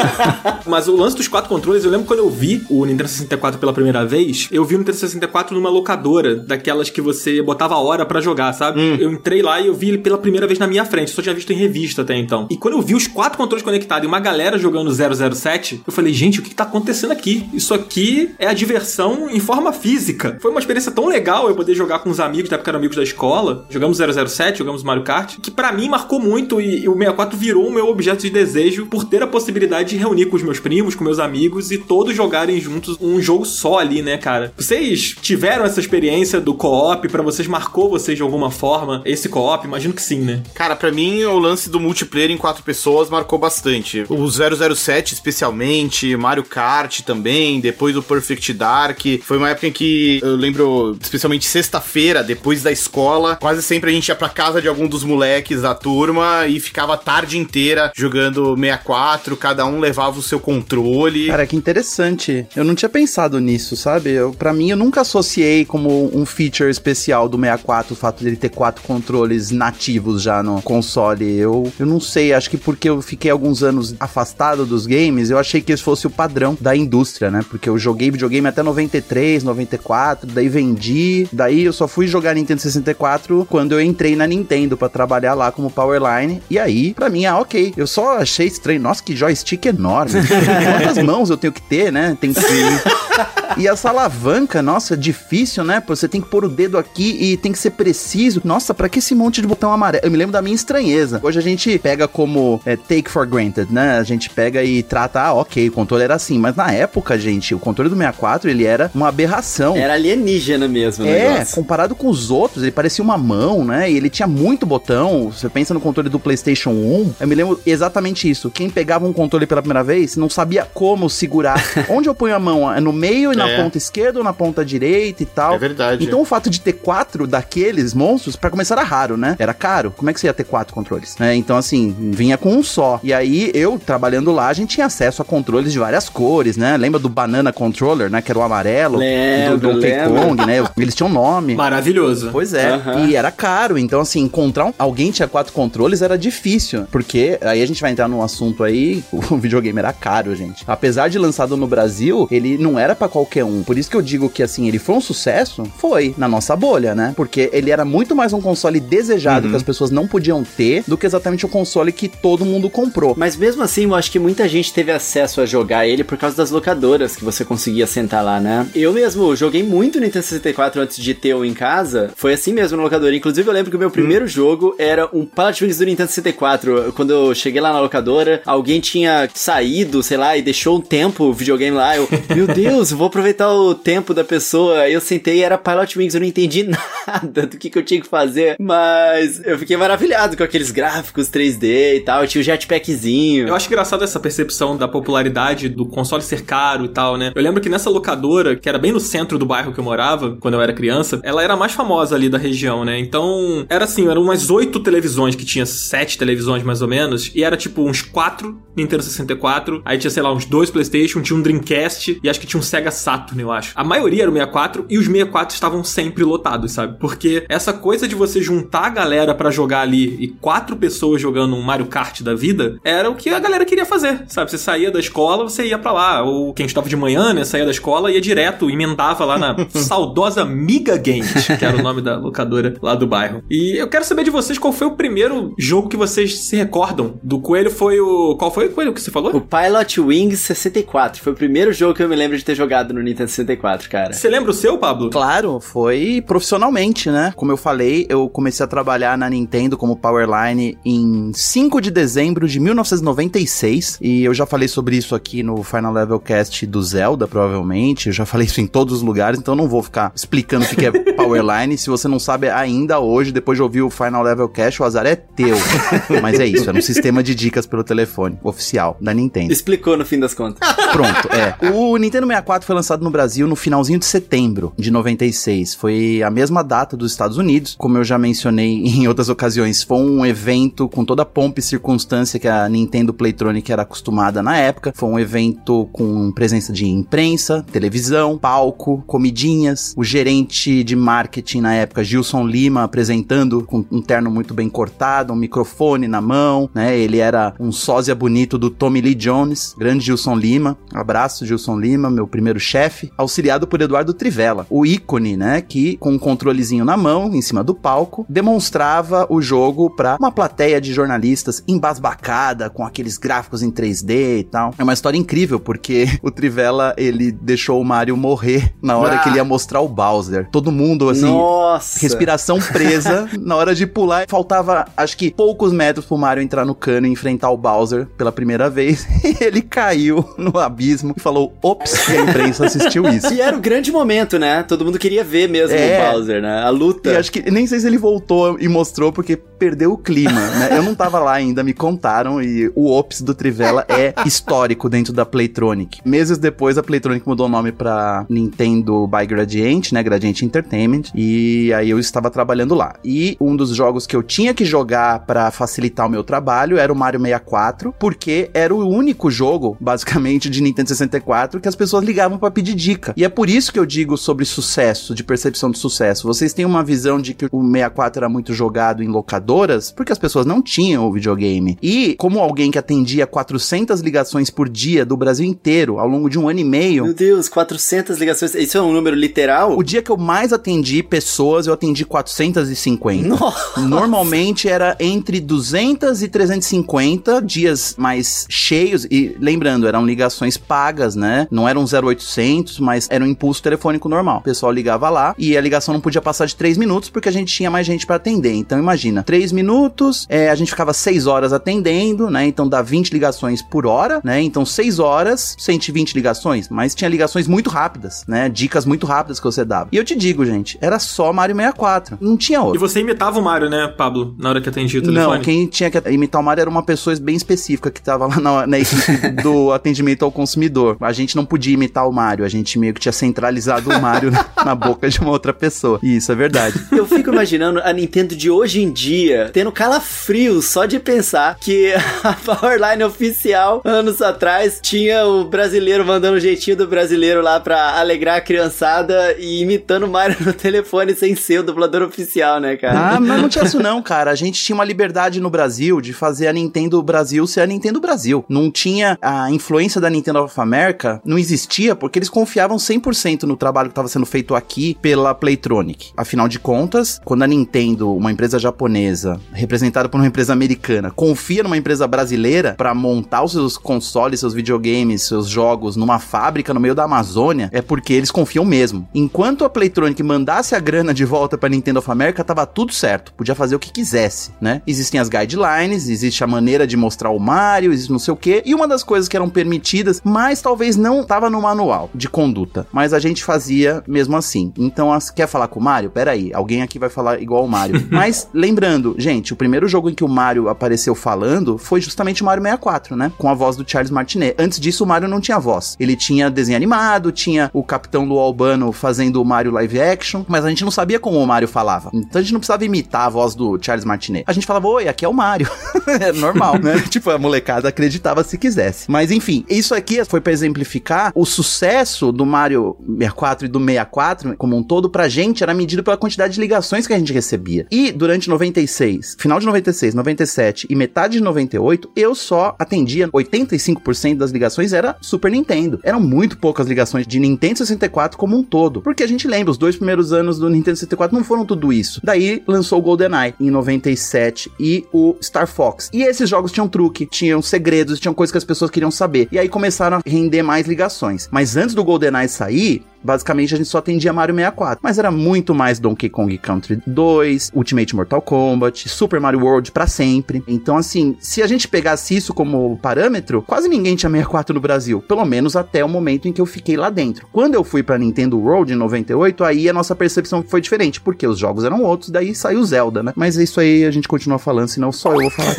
Mas o lance dos quatro controles, eu lembro quando eu vi o Nintendo 64 pela primeira vez, eu vi o Nintendo 64 numa locadora, daquelas que você botava a hora pra jogar, sabe? Eu entrei lá e eu vi ele pela primeira vez na minha frente, só tinha visto em revista até então. E quando eu vi os quatro controles conectados e uma galera jogando 007, eu falei, gente, o que, que tá acontecendo aqui? Isso aqui é a diversão em forma física. Foi uma experiência tão legal eu poder jogar com os amigos, da época eram amigos da escola. Jogamos 007, jogamos Mario Kart, que pra mim marcou muito e, e o 64 virou o meu objeto de desejo por ter a possibilidade de reunir com os meus primos, com meus amigos e todos jogarem juntos um jogo só ali, né, cara? Vocês tiveram essa experiência do co-op? Pra vocês marcou vocês de alguma forma esse co-op? Imagino que sim, né? Cara, pra mim o lance do multiplayer em quatro pessoas marcou bastante. O 007 especialmente, Mario Kart também, depois o Perfect Dark. Foi uma época em que eu lembro, especialmente sexta-feira, depois da escola, quase sempre a gente ia pra casa de algum dos moleques da turma e ficava a tarde inteira jogando 64, cada um levava o seu controle. Cara, que interessante. Eu não tinha pensado nisso, sabe? Eu, pra mim, eu nunca associei como um feature especial do 64 o fato dele ter quatro controles nativos já no console. Eu, eu não sei, acho que porque eu fiquei alguns anos afastado dos games, eu achei que esse fosse o padrão da indústria, né? Porque eu joguei videogame até 93, 94, daí vendi, daí eu só fui jogar Nintendo 64 quando eu entrei na Nintendo pra trabalhar lá como Powerline. E aí, pra mim, ah, ok. Eu só achei estranho. Nossa, que joystick enorme. Quantas mãos eu tenho que ter, né? Tem que E essa alavanca, nossa, é difícil, né? Pô, Você tem que pôr o dedo aqui e tem que ser preciso. Nossa, pra que esse monte de botão amarelo? Eu me lembro da minha estranheza. Hoje a gente pega como é, take for granted, né? A gente pega e trata, ah, ok, o controle era assim. Mas na época, gente, o controle do 64, ele era uma aberração. Era alienígena mesmo É, negócio. comparado com os outros, ele parecia uma mão, né? E ele tinha muito botão. Você pensa no controle do PlayStation 1, eu me lembro exatamente isso. Quem pegava um controle pela primeira vez não sabia como segurar. Onde eu ponho a mão? É no meio e na É. ponta esquerda ou na ponta direita e tal. É verdade. Então o fato de ter quatro daqueles monstros, pra começar, era raro, né? Era caro. Como é que você ia ter quatro controles? né? Então, assim, vinha com um só. E aí, eu, trabalhando lá, a gente tinha acesso a controles de várias cores, né? Lembra do Banana Controller, né? Que era o amarelo. Lembro, do Donkey. Kong, né? Eles tinham nome. Maravilhoso. Pois é, Aham. e era caro, então assim, encontrar um- alguém que tinha quatro controles era difícil, porque aí a gente vai entrar num assunto aí, o videogame era caro, gente. Apesar de lançado no Brasil, ele não era pra qualquer um. Por isso que eu digo que assim, ele foi um sucesso, foi na nossa bolha, né? Porque ele era muito mais um console desejado que as pessoas não podiam ter do que exatamente o console que todo mundo comprou. Mas mesmo assim, eu acho que muita gente teve acesso a jogar ele por causa das locadoras que você conseguia sentar lá, né? Eu mesmo joguei muito Nintendo 64 antes de ter o em casa. Foi assim mesmo no locadora. Inclusive, eu lembro que o meu primeiro jogo era um Pilot Wings do Nintendo 64. Quando eu cheguei lá na locadora, alguém tinha saído, sei lá, e deixou um tempo o videogame lá. Eu, meu Deus, eu vou aproveitar o tempo da pessoa. Eu sentei e era Pilot Wings. Eu não entendi nada do que, que eu tinha que fazer. Mas eu fiquei maravilhado com aqueles gráficos 3D e tal. Tinha o jetpackzinho. Eu acho engraçado essa percepção da popularidade do console ser caro e tal, né? Eu lembro que nessa locadora, que era bem no centro do bairro que eu morava, quando eu era criança, ela era a mais famosa ali da região, né? Então, era assim, eram umas oito televisões, que tinha sete televisões mais ou menos, e era tipo uns quatro Nintendo 64, aí tinha, sei lá, uns dois PlayStation, tinha um Dreamcast, e acho que tinha um Sega Saturn, eu acho. A maioria era o 64, e os 64 estavam sempre lotados, sabe? Porque essa coisa de você juntar a galera pra jogar ali e quatro pessoas jogando um Mario Kart da vida, era o que a galera queria fazer, sabe? Você saía da escola, você ia pra lá, ou quem estava de manhã, né, saía da escola, ia direto, emendava lá na saudosa Miga Games, que era o nome da locadora lá do bairro. E eu quero saber de vocês qual foi o primeiro jogo que vocês se recordam. Do Coelho foi o... Qual foi o Coelho que você falou? O Pilot Wings 64 foi o primeiro jogo que eu me lembro de ter jogado no Nintendo 64, cara. Você lembra o seu, Pablo? Claro, foi profissionalmente, né? Como eu falei, eu comecei a trabalhar na Nintendo como Powerline em 5 de dezembro de 1996 e eu já falei sobre isso aqui no Final Level Cast do Zelda, provavelmente. Eu já falei isso em todos os lugares, então eu não vou ficar explicando o que é Powerline. Se você não sabe ainda hoje, depois de ouvir o Final Level Cast, o azar é teu. Mas é isso, era um sistema de dicas pelo telefone oficial da Nintendo. Explicou no fim das contas. Pronto, é. O Nintendo 64 foi lançado no Brasil no finalzinho de setembro de 96. Foi a mesma data dos Estados Unidos. Como eu já mencionei em outras ocasiões, foi um evento com toda a pompa e circunstância que a Nintendo Playtronic era acostumada na época. Foi um evento com presença de imprensa, televisão, palco, comidinhas. O gerente de marketing na época, Gilson Lima, apresentando com um terno muito bem cortado, um microfone na mão, né? Ele era um sósia bonito do Tommy Lee Jones, grande Gilson Lima. Abraço, Gilson Lima, meu primeiro chefe, auxiliado por Eduardo Trivella, o ícone, né, que com um controlezinho na mão, em cima do palco, demonstrava o jogo para uma plateia de jornalistas embasbacada, com aqueles gráficos em 3D e tal. É uma história incrível, porque o Trivella, ele deixou o Mario morrer na hora Ah. que ele ia mostrar o Bowser. Todo mundo, assim, Nossa! respiração presa na hora de pular. Faltava, acho que, poucos metros pro Mario entrar no cano e enfrentar o Bowser pela primeira vez. E ele caiu no abismo e falou, ops, e a imprensa assistiu isso. E era o grande momento, né? Todo mundo queria ver mesmo É. o Bowser, né? A luta. E acho que nem sei se ele voltou e mostrou porque perdeu o clima, né? Eu não tava lá ainda, me contaram e o ops do Trivella é histórico dentro da Playtronic. Meses depois a Playtronic mudou o nome pra Nintendo by Gradiente, né? Gradiente Entertainment. E aí eu estava trabalhando lá. E um dos jogos que eu tinha que jogar pra facilitar o meu trabalho era o Mario 64, porque era o único jogo, basicamente, de Nintendo 64 que as pessoas ligavam pra pedir dica. E é por isso que eu digo sobre sucesso, de percepção de sucesso. Vocês têm uma visão de que o 64 era muito jogado em locadoras, porque as pessoas não tinham o videogame. E como alguém que atendia 400 ligações por dia do Brasil inteiro ao longo de um ano e meio, Meu Deus, 400 ligações. Isso é um número literal? o dia que eu mais atendi pessoas, eu atendi 450. Nossa! Normalmente era entre 200 e 350 dias mais cheios. E lembrando, eram ligações pagas, né? Não eram 0800, mas era um impulso telefônico normal. O pessoal ligava lá e a ligação não podia passar de 3 minutos porque a gente tinha mais gente pra atender. Então imagina, 3 minutos, é, a gente ficava 6 horas atendendo, né? Então dá 20 ligações por hora, né? Então 6 horas, 120 ligações. Mas tinha ligações muito rápidas, né? Dicas muito rápidas que você dava. E eu te digo, gente, era só Mario 64. Não tinha E outro. você imitava o Mario, né, Pablo, na hora que atendia o telefone? Não, quem tinha que imitar o Mario era uma pessoa bem específica que tava lá na, na equipe do atendimento ao consumidor. A gente não podia imitar o Mario, a gente meio que tinha centralizado o Mario na, na boca de uma outra pessoa. E isso é verdade. Eu fico imaginando a Nintendo de hoje em dia tendo calafrio só de pensar que a Powerline oficial, anos atrás, tinha o brasileiro mandando o jeitinho do brasileiro lá pra alegrar a criançada e imitando o Mario no telefone sem ser o dublador oficial, né, cara? Ah, mas não tinha isso não, cara. A gente tinha uma liberdade no Brasil de fazer a Nintendo Brasil ser a Nintendo Brasil. Não tinha a influência da Nintendo of America, não existia porque eles confiavam 100% no trabalho que estava sendo feito aqui pela Playtronic. Afinal de contas, quando a Nintendo, uma empresa japonesa, representada por uma empresa americana, confia numa empresa brasileira para montar os seus consoles, seus videogames, seus jogos numa fábrica no meio da Amazônia, é porque eles confiam mesmo. Enquanto a Playtronic mandasse a grana de volta pra Nintendo of America, tava tudo certo. Podia fazer o que quisesse, né? Existem as guidelines, existe a maneira de mostrar o Mario, existe não sei o quê. E uma das coisas que eram permitidas, mas talvez não tava no manual de conduta. Mas a gente fazia mesmo assim. Então, as- quer falar com o Mario? Pera aí, alguém aqui vai falar igual o Mario. mas, lembrando, gente, o primeiro jogo em que o Mario apareceu falando foi justamente o Mario 64, né? Com a voz do Charles Martinet. Antes disso, o Mario não tinha voz. Ele tinha desenho animado, tinha o Capitão Lu Albano fazendo o Mario live action, mas a gente não sabia como o Mario falava. Então a gente não precisava imitar a voz do Charles Martinet. A gente falava, oi, aqui é o Mario. é normal, né? tipo, a molecada acreditava se quisesse. Mas enfim, isso aqui foi pra exemplificar o sucesso do Mario 64 e do 64 como um todo pra gente era medido pela quantidade de ligações que a gente recebia. E durante 96, final de 96, 97 e metade de 98, eu só atendia 85% das ligações era Super Nintendo. Eram muito poucas ligações de Nintendo 64 como um todo. Porque a gente lembra, os dois primeiros anos do Nintendo 64 não foram tudo isso. Daí lançou o GoldenEye em 97 e o Star Fox. E esses jogos tinham truque, tinham segredos, tinham coisas que as pessoas queriam saber. E aí começaram a render mais ligações. Mas antes do GoldenEye sair, Basicamente, a gente só atendia Mario 64. Mas era muito mais Donkey Kong Country 2, Ultimate Mortal Kombat, Super Mario World pra sempre. Então, assim, se a gente pegasse isso como parâmetro, quase ninguém tinha 64 no Brasil. Pelo menos até o momento em que eu fiquei lá dentro. Quando eu fui pra Nintendo World em 98, aí a nossa percepção foi diferente, porque os jogos eram outros, daí saiu Zelda, né? Mas isso aí a gente continua falando, senão só eu vou falar.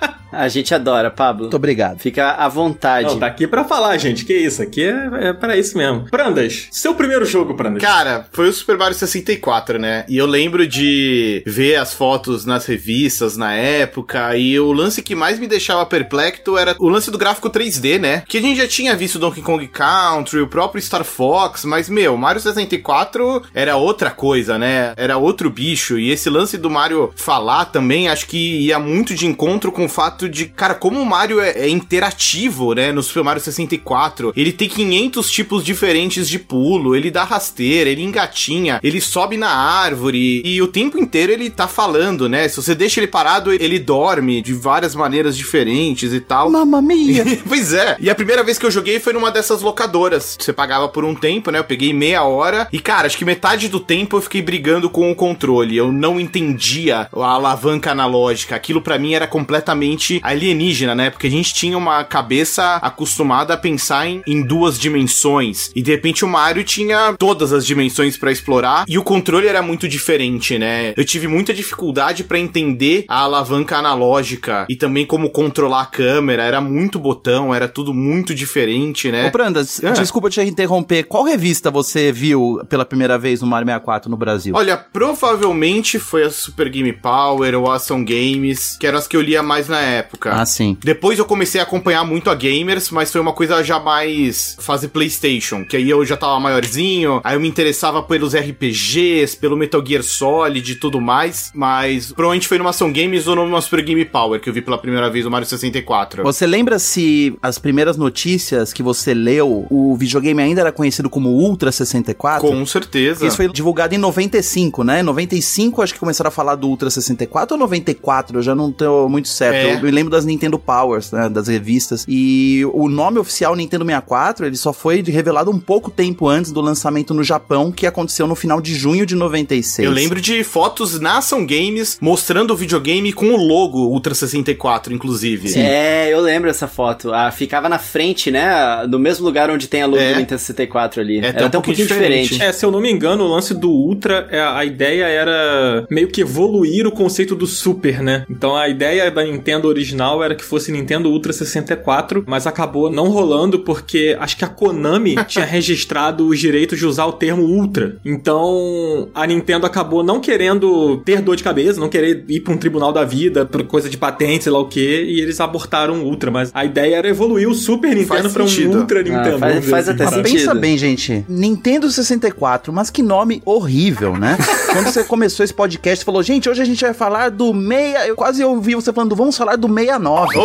A gente adora, Pablo. Muito obrigado. Fica à vontade. Não, tá aqui pra falar, gente. Que isso? Aqui é, é pra isso mesmo. Prandas, seu primeiro jogo, Prandas. Cara, foi o Super Mario 64, né? E eu lembro de ver as fotos nas revistas na época. E o lance que mais me deixava perplexo era o lance do gráfico 3D, né? Que a gente já tinha visto Donkey Kong Country, o próprio Star Fox, mas, meu, Mario 64 era outra coisa, né? Era outro bicho. E esse lance do Mario falar também, acho que ia muito de encontro com o fato de, cara, como o Mario é, é, interativo, né, no Super Mario 64. Ele tem 500 tipos diferentes de pulo, ele dá rasteira, ele engatinha, ele sobe na árvore e o tempo inteiro ele tá falando, né? Se você deixa ele parado, ele dorme de várias maneiras diferentes e tal. Mamma mia! pois é. E a primeira vez que eu joguei foi numa dessas locadoras. Você pagava por um tempo, né? Eu peguei meia hora e, cara, acho que metade do tempo eu fiquei brigando com o controle. Eu não entendia a alavanca analógica. Aquilo para mim era completamente alienígena, né? Porque a gente tinha uma cabeça acostumada a pensar em, em duas dimensões. E de repente o Mario tinha todas as dimensões para explorar e o controle era muito diferente, né? Eu tive muita dificuldade para entender a alavanca analógica e também como controlar a câmera. Era muito botão, era tudo muito diferente, né? Ô, Brandas, ah. desculpa te interromper. Qual revista você viu pela primeira vez no Mario 64 no Brasil? Olha, provavelmente foi a Super Game Power ou a Ação Games, que eram as que eu lia mais na época época. Ah, sim. Depois eu comecei a acompanhar muito a gamers, mas foi uma coisa já mais fase PlayStation, que aí eu já tava maiorzinho, aí eu me interessava pelos RPGs, pelo Metal Gear Solid e tudo mais, mas provavelmente foi numa Ação Games ou numa Super Game Power que eu vi pela primeira vez o Mario 64. Você lembra se as primeiras notícias que você leu, o videogame ainda era conhecido como Ultra 64? Com certeza. Isso foi divulgado em 95, né? 95 acho que começaram a falar do Ultra 64 ou 94, eu já não tô muito certo. É. Eu lembro das Nintendo Powers, né, das revistas. E o nome oficial Nintendo 64, ele só foi revelado um pouco tempo antes do lançamento no Japão, que aconteceu no final de junho de 96. Eu lembro de fotos na Ação Games mostrando o videogame com o logo Ultra 64, inclusive. Sim. É, eu lembro essa foto. Ah, ficava na frente, né, no mesmo lugar onde tem a logo é. do Nintendo 64 ali. É, era até um, um pouquinho diferente. diferente. É, se eu não me engano, o lance do Ultra, é, a ideia era meio que evoluir o conceito do Super, né? Então a ideia da Nintendo original era que fosse Nintendo Ultra 64, mas acabou não rolando porque acho que a Konami tinha registrado os direitos de usar o termo Ultra. Então a Nintendo acabou não querendo ter dor de cabeça, não querer ir para um tribunal da vida, por coisa de patente, sei lá o que, e eles abortaram o Ultra. Mas a ideia era evoluir o Super Nintendo para um Ultra Nintendo. Ah, faz, faz assim. até sentido. Pensa bem, gente. Nintendo 64, mas que nome horrível, né? Quando você começou esse podcast, falou, gente, hoje a gente vai falar do meia. Eu quase ouvi você falando, vamos falar do 69.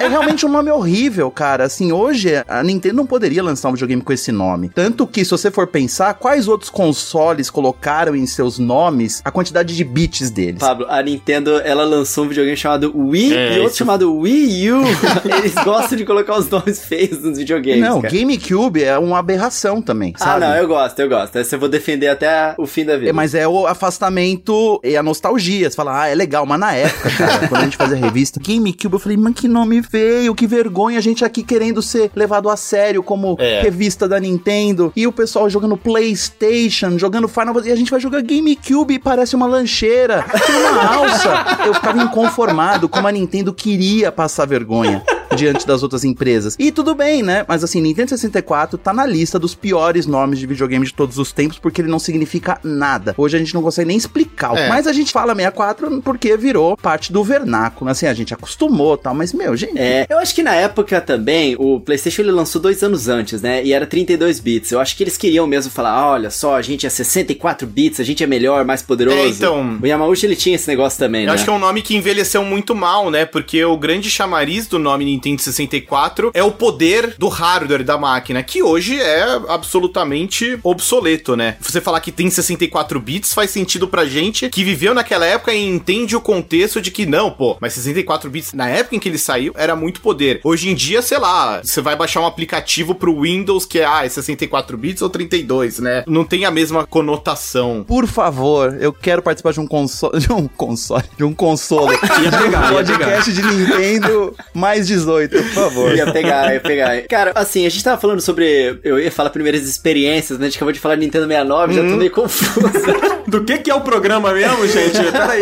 é realmente um nome horrível, cara. Assim, hoje a Nintendo não poderia lançar um videogame com esse nome. Tanto que, se você for pensar, quais outros consoles colocaram em seus nomes a quantidade de bits deles? Pablo, a Nintendo, ela lançou um videogame chamado Wii é, e outro isso... chamado Wii U. Eles gostam de colocar os nomes feios nos videogames. Não, cara. GameCube é uma aberração também, ah, sabe? Ah, não, eu gosto, eu gosto. Essa eu vou defender até o fim da vida. É, mas é o afastamento e a nostalgia. Você fala, ah, é legal, mas na época, cara, quando a gente fazia GameCube. Eu falei, mano, que nome feio, que vergonha. A gente aqui querendo ser levado a sério como é. revista da Nintendo. E o pessoal jogando PlayStation, jogando Final Fantasy. E a gente vai jogar GameCube e parece uma lancheira. uma alça. Eu ficava inconformado como a Nintendo queria passar vergonha diante das outras empresas. E tudo bem, né? Mas assim, Nintendo 64 tá na lista dos piores nomes de videogame de todos os tempos porque ele não significa nada. Hoje a gente não consegue nem explicar. É. Mas a gente fala 64 porque virou parte do vernáculo. Assim, a gente acostumou tal, mas meu, gente. É, eu acho que na época também o PlayStation ele lançou dois anos antes, né? E era 32 bits. Eu acho que eles queriam mesmo falar: ah, olha só, a gente é 64 bits, a gente é melhor, mais poderoso. É, então. O Yamauchi ele tinha esse negócio também, eu né? acho que é um nome que envelheceu muito mal, né? Porque o grande chamariz do nome Nintendo 64 é o poder do hardware da máquina, que hoje é absolutamente obsoleto, né? Você falar que tem 64 bits faz sentido pra gente que viveu naquela época e entende o contexto de que não, pô, mas 64 bits na época em que ele saiu era muito poder. Hoje em dia, sei lá, você vai baixar um aplicativo pro Windows que é, ah, é 64 bits ou 32, né? Não tem a mesma conotação. Por favor, eu quero participar de um console. De um console. De um console. Ia pegar, um podcast de Nintendo mais 18, por favor. Ia pegar, ia pegar. Cara, assim, a gente tava falando sobre. Eu ia falar primeiras experiências, né? A gente acabou de falar de Nintendo 69, já tô meio confuso. Do que que é o programa mesmo, gente? Peraí.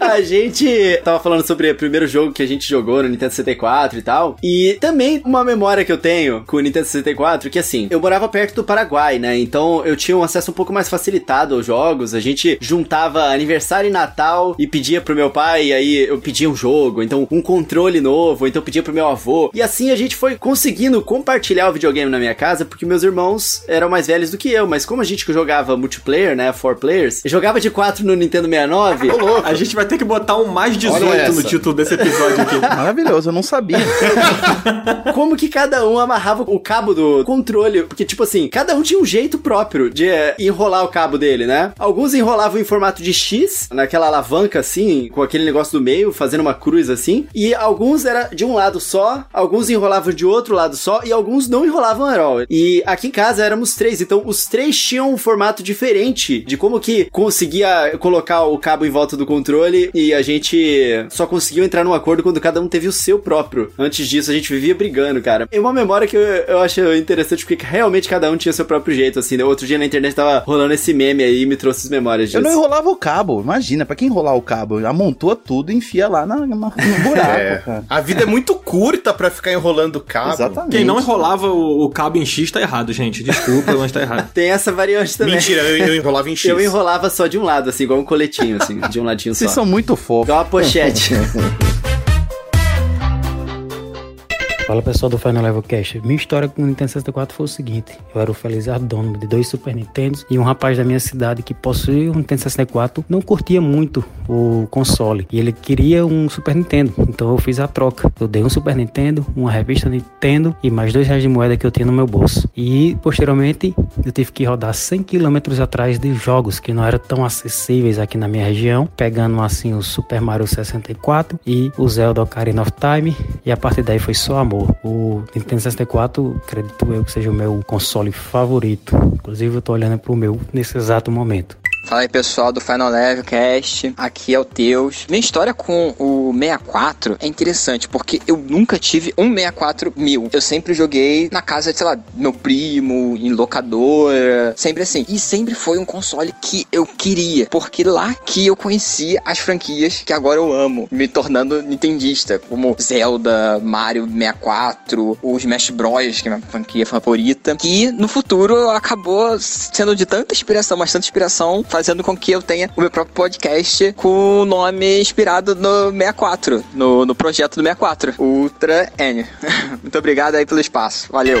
a gente tava falando sobre o primeiro jogo que a gente jogou no Nintendo 64 e tal. E também uma memória que eu tenho com o Nintendo 64, que assim, eu morava perto do Paraguai, né? Então eu tinha um acesso um pouco mais facilitado aos jogos. A gente juntava aniversário e Natal e pedia pro meu pai, e aí eu pedia um jogo, então um controle novo, então eu pedia pro meu avô. E assim a gente foi conseguindo compartilhar o videogame na minha casa, porque meus irmãos eram mais velhos do que eu, mas como a gente jogava multiplayer, né, four players, jogava de 4 no Nintendo 69. A gente vai ter que botar um mais Olha 18 no título desse episódio aqui. Maravilhoso, eu não sabia. como que cada um amarrava o cabo do controle, porque tipo assim, cada um tinha um jeito próprio de eh, enrolar o cabo dele, né? Alguns enrolavam em formato de X, naquela alavanca assim, com aquele negócio do meio, fazendo uma cruz assim, e alguns era de um lado só, alguns enrolavam de outro lado só e alguns não enrolavam at all. E aqui em casa éramos três, então os três tinham um formato diferente de como que conseguia colocar o cabo em volta do controle e a gente só conseguiu entrar num acordo quando cada um teve o seu próprio. Antes disso, a gente vivia brigando, cara. É uma memória que eu, eu acho interessante porque realmente cada um tinha seu próprio jeito, assim. né? Outro dia na internet tava rolando esse meme aí e me trouxe as memórias disso. Eu não enrolava o cabo, imagina, pra quem enrolar o cabo? Amontoa tudo e enfia lá na, na- no buraco, É. cara. A vida é muito curta pra ficar enrolando o cabo. Exatamente. Quem não enrolava o, o cabo em X tá errado, gente. Desculpa, mas tá errado. Tem essa variante também. Mentira, eu, eu enrolava em X. Eu enrolava só de um lado, assim, igual um coletinho, assim, de um ladinho Vocês só. são muito fofos. Igual uma pochete. Fala pessoal do Final Level Cast. Minha história com o Nintendo 64 foi o seguinte: eu era o felizardo dono de dois Super Nintendos e um rapaz da minha cidade que possuía um Nintendo 64 não curtia muito o console e ele queria um Super Nintendo. Então eu fiz a troca. Eu dei um Super Nintendo, uma revista Nintendo e mais dois reais de moeda que eu tinha no meu bolso. E posteriormente eu tive que rodar 100 quilômetros atrás de jogos que não eram tão acessíveis aqui na minha região, pegando assim o Super Mario 64 e o Zelda Ocarina of Time. E a partir daí foi só amor. O Nintendo 64, acredito eu que seja o meu console favorito. Inclusive eu tô olhando pro meu nesse exato momento. Fala aí pessoal do Final Level Cast, aqui é o Teus. Minha história com o 64 é interessante porque eu nunca tive um 64 mil. Eu sempre joguei na casa, sei lá, meu primo, em locadora, sempre assim. E sempre foi um console que eu queria, porque lá que eu conheci as franquias que agora eu amo, me tornando nintendista, como Zelda, Mario 64, o Smash Bros, que é minha franquia favorita, que no futuro acabou sendo de tanta inspiração, mas tanta inspiração, fazendo com que eu tenha o meu próprio podcast com o nome inspirado no 64, no, no projeto do 64, Ultra N. Muito obrigado aí pelo espaço. Valeu!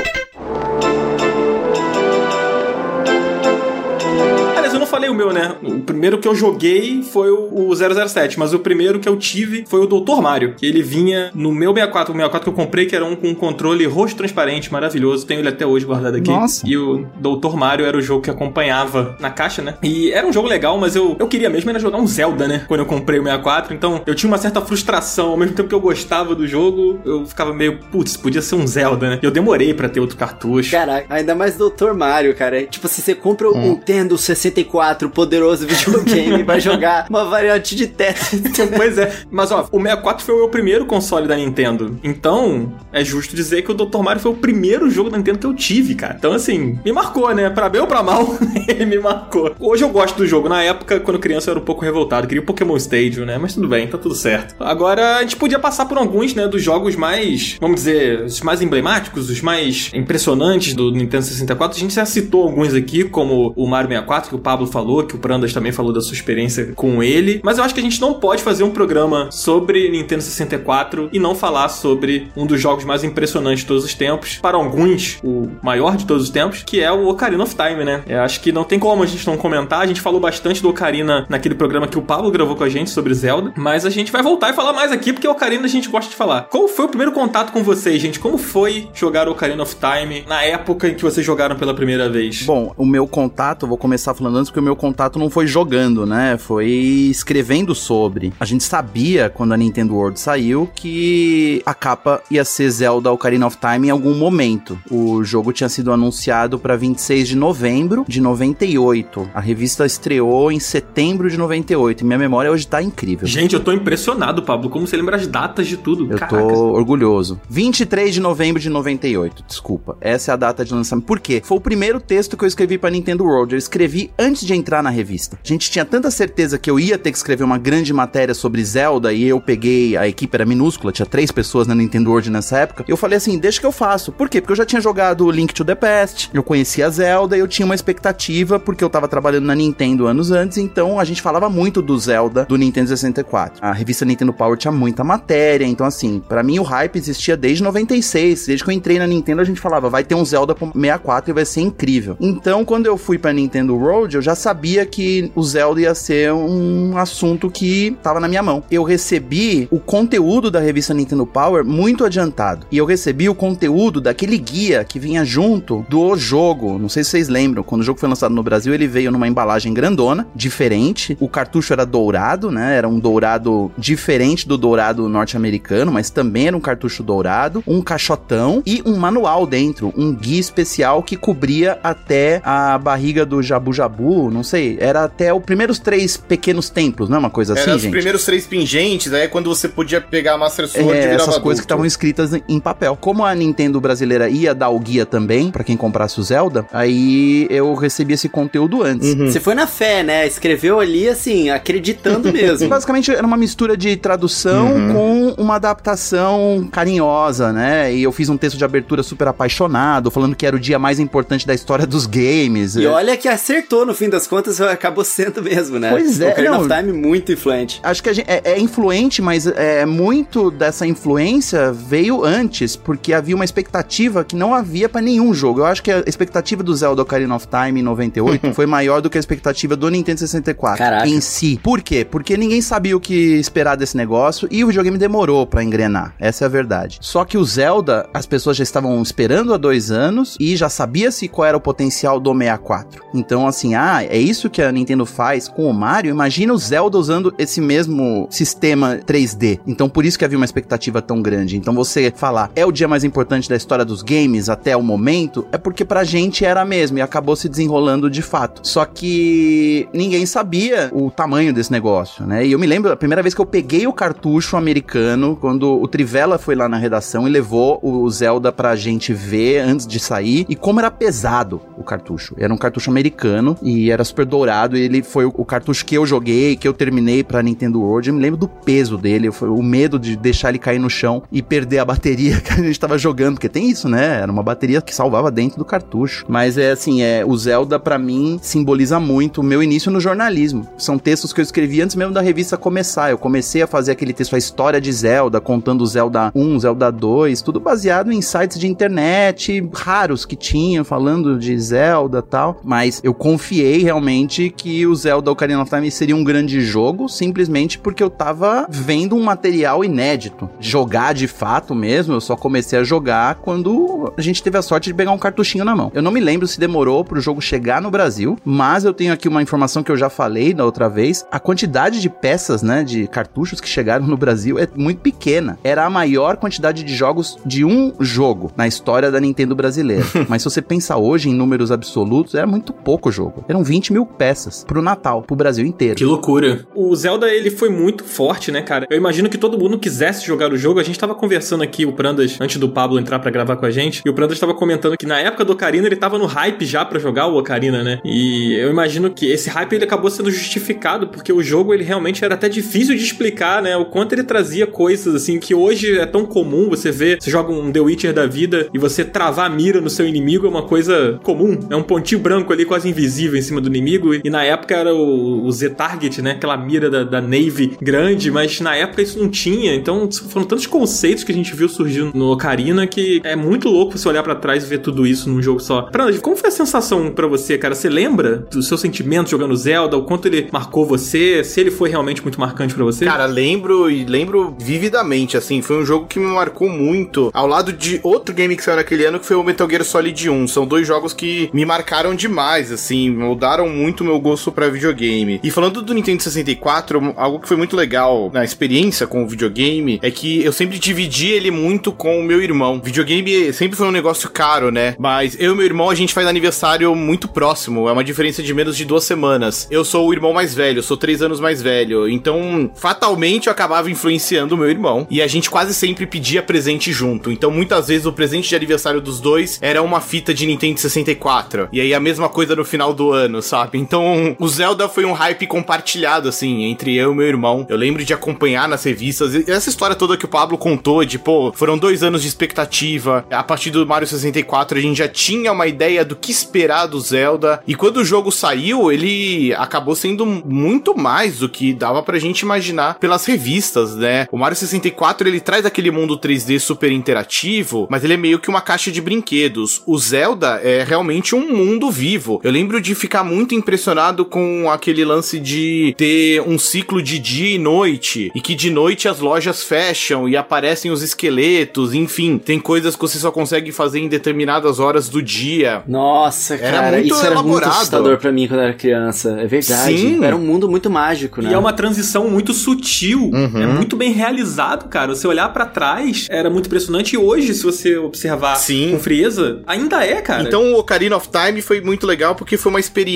Falei o meu, né? O primeiro que eu joguei foi o o 007, mas o primeiro que eu tive foi o Dr. Mario, que ele vinha no meu 64, o 64 que eu comprei, que era um com um controle roxo transparente, maravilhoso. Tenho ele até hoje guardado aqui. Nossa. E o Dr. Mario era o jogo que acompanhava na caixa, né? E era um jogo legal, mas eu, eu queria mesmo era jogar um Zelda, né? Quando eu comprei o 64, então eu tinha uma certa frustração. Ao mesmo tempo que eu gostava do jogo, eu ficava meio, putz, podia ser um Zelda, né? E eu demorei pra ter outro cartucho. Caraca, ainda mais Dr. Mario, cara. Tipo assim, você compra o Nintendo 64, poderoso videogame, vai jogar uma variante de Tetris. pois é. Mas ó, o 64 foi o meu primeiro console da Nintendo. Então, é justo dizer que o Dr. Mario foi o primeiro jogo da Nintendo que eu tive, cara. Então, assim, me marcou, né? Pra bem ou pra mal, ele me marcou. Hoje eu gosto do jogo. Na época, quando criança, eu era um pouco revoltado. Queria o Pokémon Stadium, né? Mas tudo bem, tá tudo certo. Agora, a gente podia passar por alguns, né, dos jogos mais, vamos dizer, os mais emblemáticos, os mais impressionantes do Nintendo 64. A gente já citou alguns aqui, como o Mario 64, que o Pablo falou, que o Prandas também falou da sua experiência com ele. Mas eu acho que a gente não pode fazer um programa sobre Nintendo 64 e não falar sobre um dos jogos mais impressionantes de todos os tempos. Para alguns, o maior de todos os tempos, que é o Ocarina of Time, né? Eu acho que não tem como a gente não comentar. A gente falou bastante do Ocarina naquele programa que o Pablo gravou com a gente sobre Zelda. Mas a gente vai voltar e falar mais aqui, porque o Ocarina a gente gosta de falar. Qual foi o primeiro contato com vocês, gente? Como foi jogar Ocarina of Time na época em que vocês jogaram pela primeira vez? Bom, o meu contato, vou começar falando antes, porque o meu contato não foi jogando, né? Foi escrevendo sobre. A gente sabia, quando a Nintendo World saiu, que a capa ia ser Zelda Ocarina of Time em algum momento. O jogo tinha sido anunciado para 26 de novembro de 98. A revista estreou em setembro de 98. E minha memória hoje tá incrível. Gente, eu tô impressionado, Pablo. Como você lembra as datas de tudo. Eu Caraca. tô orgulhoso. 23 de novembro de 98, desculpa. Essa é a data de lançamento. Por quê? Foi o primeiro texto que eu escrevi pra Nintendo World. Eu escrevi antes de entrar na revista. A gente tinha tanta certeza que eu ia ter que escrever uma grande matéria sobre Zelda e eu peguei, a equipe era minúscula, tinha três pessoas na Nintendo World nessa época. Eu falei assim, deixa que eu faço. Por quê? Porque eu já tinha jogado Link to the Past, eu conhecia Zelda e eu tinha uma expectativa porque eu tava trabalhando na Nintendo anos antes, então a gente falava muito do Zelda do Nintendo 64. A revista Nintendo Power tinha muita matéria, então assim, para mim o hype existia desde 96, desde que eu entrei na Nintendo a gente falava, vai ter um Zelda pro 64 e vai ser incrível. Então, quando eu fui pra Nintendo World, eu já sabia que o Zelda ia ser um assunto que tava na minha mão. Eu recebi o conteúdo da revista Nintendo Power muito adiantado. E eu recebi o conteúdo daquele guia que vinha junto do jogo. Não sei se vocês lembram, quando o jogo foi lançado no Brasil, ele veio numa embalagem grandona, diferente. O cartucho era dourado, né? Era um dourado diferente do dourado norte-americano, mas também era um cartucho dourado, um caixotão e um manual dentro, um guia especial que cobria até a barriga do Jabu Jabu, não sei, era até os primeiros três pequenos templos, não é uma coisa assim, Era os gente? primeiros três pingentes, aí é quando você podia pegar a Master Sword e É, virava essas adulto. coisas que estavam escritas em papel. Como a Nintendo brasileira ia dar o guia também, pra quem comprasse o Zelda, aí eu recebi esse conteúdo antes. Uhum. Você foi na fé, né? Escreveu ali, assim, acreditando mesmo. Basicamente era uma mistura de tradução com uma adaptação carinhosa, né? E eu fiz um texto de abertura super apaixonado, falando que era o dia mais importante da história dos games. E olha que acertou, no fim das contas, acabou sendo mesmo, né? Pois é, Ocarina não. of Time muito influente. Acho que a gente é, é influente, mas é muito dessa influência veio antes, porque havia uma expectativa que não havia pra nenhum jogo. Eu acho que a expectativa do Zelda Ocarina of Time em 98 foi maior do que a expectativa do Nintendo 64 Caraca. em si. Por quê? Porque ninguém sabia o que esperar desse negócio e o videogame demorou pra engrenar. Essa é a verdade. Só que o Zelda, as pessoas já estavam esperando há dois anos e já sabia-se qual era o potencial do 64. Então, assim, ah, é isso que a Nintendo faz com o Mario? Imagina o Zelda usando esse mesmo sistema 3D. Então, por isso que havia uma expectativa tão grande. Então, você falar, é o dia mais importante da história dos games até o momento, é porque pra gente era mesmo e acabou se desenrolando de fato. Só que ninguém sabia o tamanho desse negócio, né? E eu me lembro a primeira vez que eu peguei o cartucho americano, quando o Trivela foi lá na redação e levou o Zelda pra gente ver antes de sair, e como era pesado o cartucho. Era um cartucho americano e era super dourado, e ele foi o, cartucho que eu joguei, que eu terminei pra Nintendo World. Eu me lembro do peso dele, o medo de deixar ele cair no chão e perder a bateria que a gente tava jogando, porque tem isso, né? Era uma bateria que salvava dentro do cartucho. Mas é assim, é o Zelda pra mim simboliza muito o meu início no jornalismo. São textos que eu escrevi antes mesmo da revista começar. Eu comecei a fazer aquele texto a história de Zelda, contando Zelda 1, Zelda 2, tudo baseado em sites de internet raros que tinham falando de Zelda, tal, mas eu confiei realmente que o Zelda Ocarina of Time seria um grande jogo, simplesmente porque eu tava vendo um material inédito. Jogar de fato mesmo, eu só comecei a jogar quando a gente teve a sorte de pegar um cartuchinho na mão. Eu não me lembro se demorou pro jogo chegar no Brasil, mas eu tenho aqui uma informação que eu já falei da outra vez. A quantidade de peças, né, de cartuchos que chegaram no Brasil é muito pequena. Era a maior quantidade de jogos de um jogo na história da Nintendo brasileira. mas se você pensa hoje em números absolutos, era muito pouco jogo. Eram 20 mil peças pro Natal, pro Brasil inteiro. Que loucura. O Zelda, ele foi muito forte, né, cara? Eu imagino que todo mundo quisesse jogar o jogo. A gente tava conversando aqui, o Prandas, antes do Pablo entrar pra gravar com a gente, e o Prandas tava comentando que na época do Ocarina ele tava no hype já pra jogar o Ocarina, né? E eu imagino que esse hype ele acabou sendo justificado porque o jogo ele realmente era até difícil de explicar, né? O quanto ele trazia coisas assim que hoje é tão comum você vê, você joga um The Witcher da vida e você travar a mira no seu inimigo é uma coisa comum, é um pontinho branco ali quase invisível em cima cima do inimigo. E na época era o, o Z-Target, né? Aquela mira da, da Navy grande, mas na época isso não tinha. Então foram tantos conceitos que a gente viu surgindo no Ocarina que é muito louco você olhar para trás e ver tudo isso num jogo só. Fernando, como foi a sensação para você, cara? Você lembra do seu sentimento jogando Zelda? O quanto ele marcou você? Se ele foi realmente muito marcante para você? Cara, lembro e lembro vividamente, assim, foi um jogo que me marcou muito, ao lado de outro game que saiu naquele ano, que foi o Metal Gear Solid 1. São dois jogos que me marcaram demais, assim, mudaram muito meu gosto para videogame. E falando do Nintendo 64, algo que foi muito legal na experiência com o videogame é que eu sempre dividi ele muito com o meu irmão. Videogame sempre foi um negócio caro, né? Mas eu e meu irmão, a gente faz aniversário muito próximo, é uma diferença de menos de duas semanas. Eu sou o irmão mais velho, sou três anos mais velho, então fatalmente eu acabava influenciando o meu irmão. E a gente quase sempre pedia presente junto. Então muitas vezes o presente de aniversário dos dois era uma fita de Nintendo 64. E aí a mesma coisa no final do ano, sabe? Então o Zelda foi um hype compartilhado, assim, entre eu e meu irmão. Eu lembro de acompanhar nas revistas. Essa história toda que o Pablo contou, de pô, foram dois anos de expectativa. A partir do Mario 64 a gente já tinha uma ideia do que esperar do Zelda. E quando o jogo saiu, ele acabou sendo muito mais do que dava pra gente imaginar pelas revistas, né? O Mario 64 ele traz aquele mundo 3D super interativo, mas ele é meio que uma caixa de brinquedos. O Zelda é realmente um mundo vivo. Eu lembro de ficar muito impressionado com aquele lance de ter um ciclo de dia e noite, e que de noite as lojas fecham e aparecem os esqueletos, enfim, tem coisas que você só consegue fazer em determinadas horas do dia. Nossa, Era cara, muito isso era muito elaborado. assustador pra mim quando eu era criança. É verdade. Sim. Era um mundo muito mágico, né? E é uma transição muito sutil, Uhum. é muito bem realizado, cara. Você olhar pra trás era muito impressionante e hoje, se você observar Sim. com frieza, ainda é, cara. Então o Ocarina of Time foi muito legal porque foi uma experiência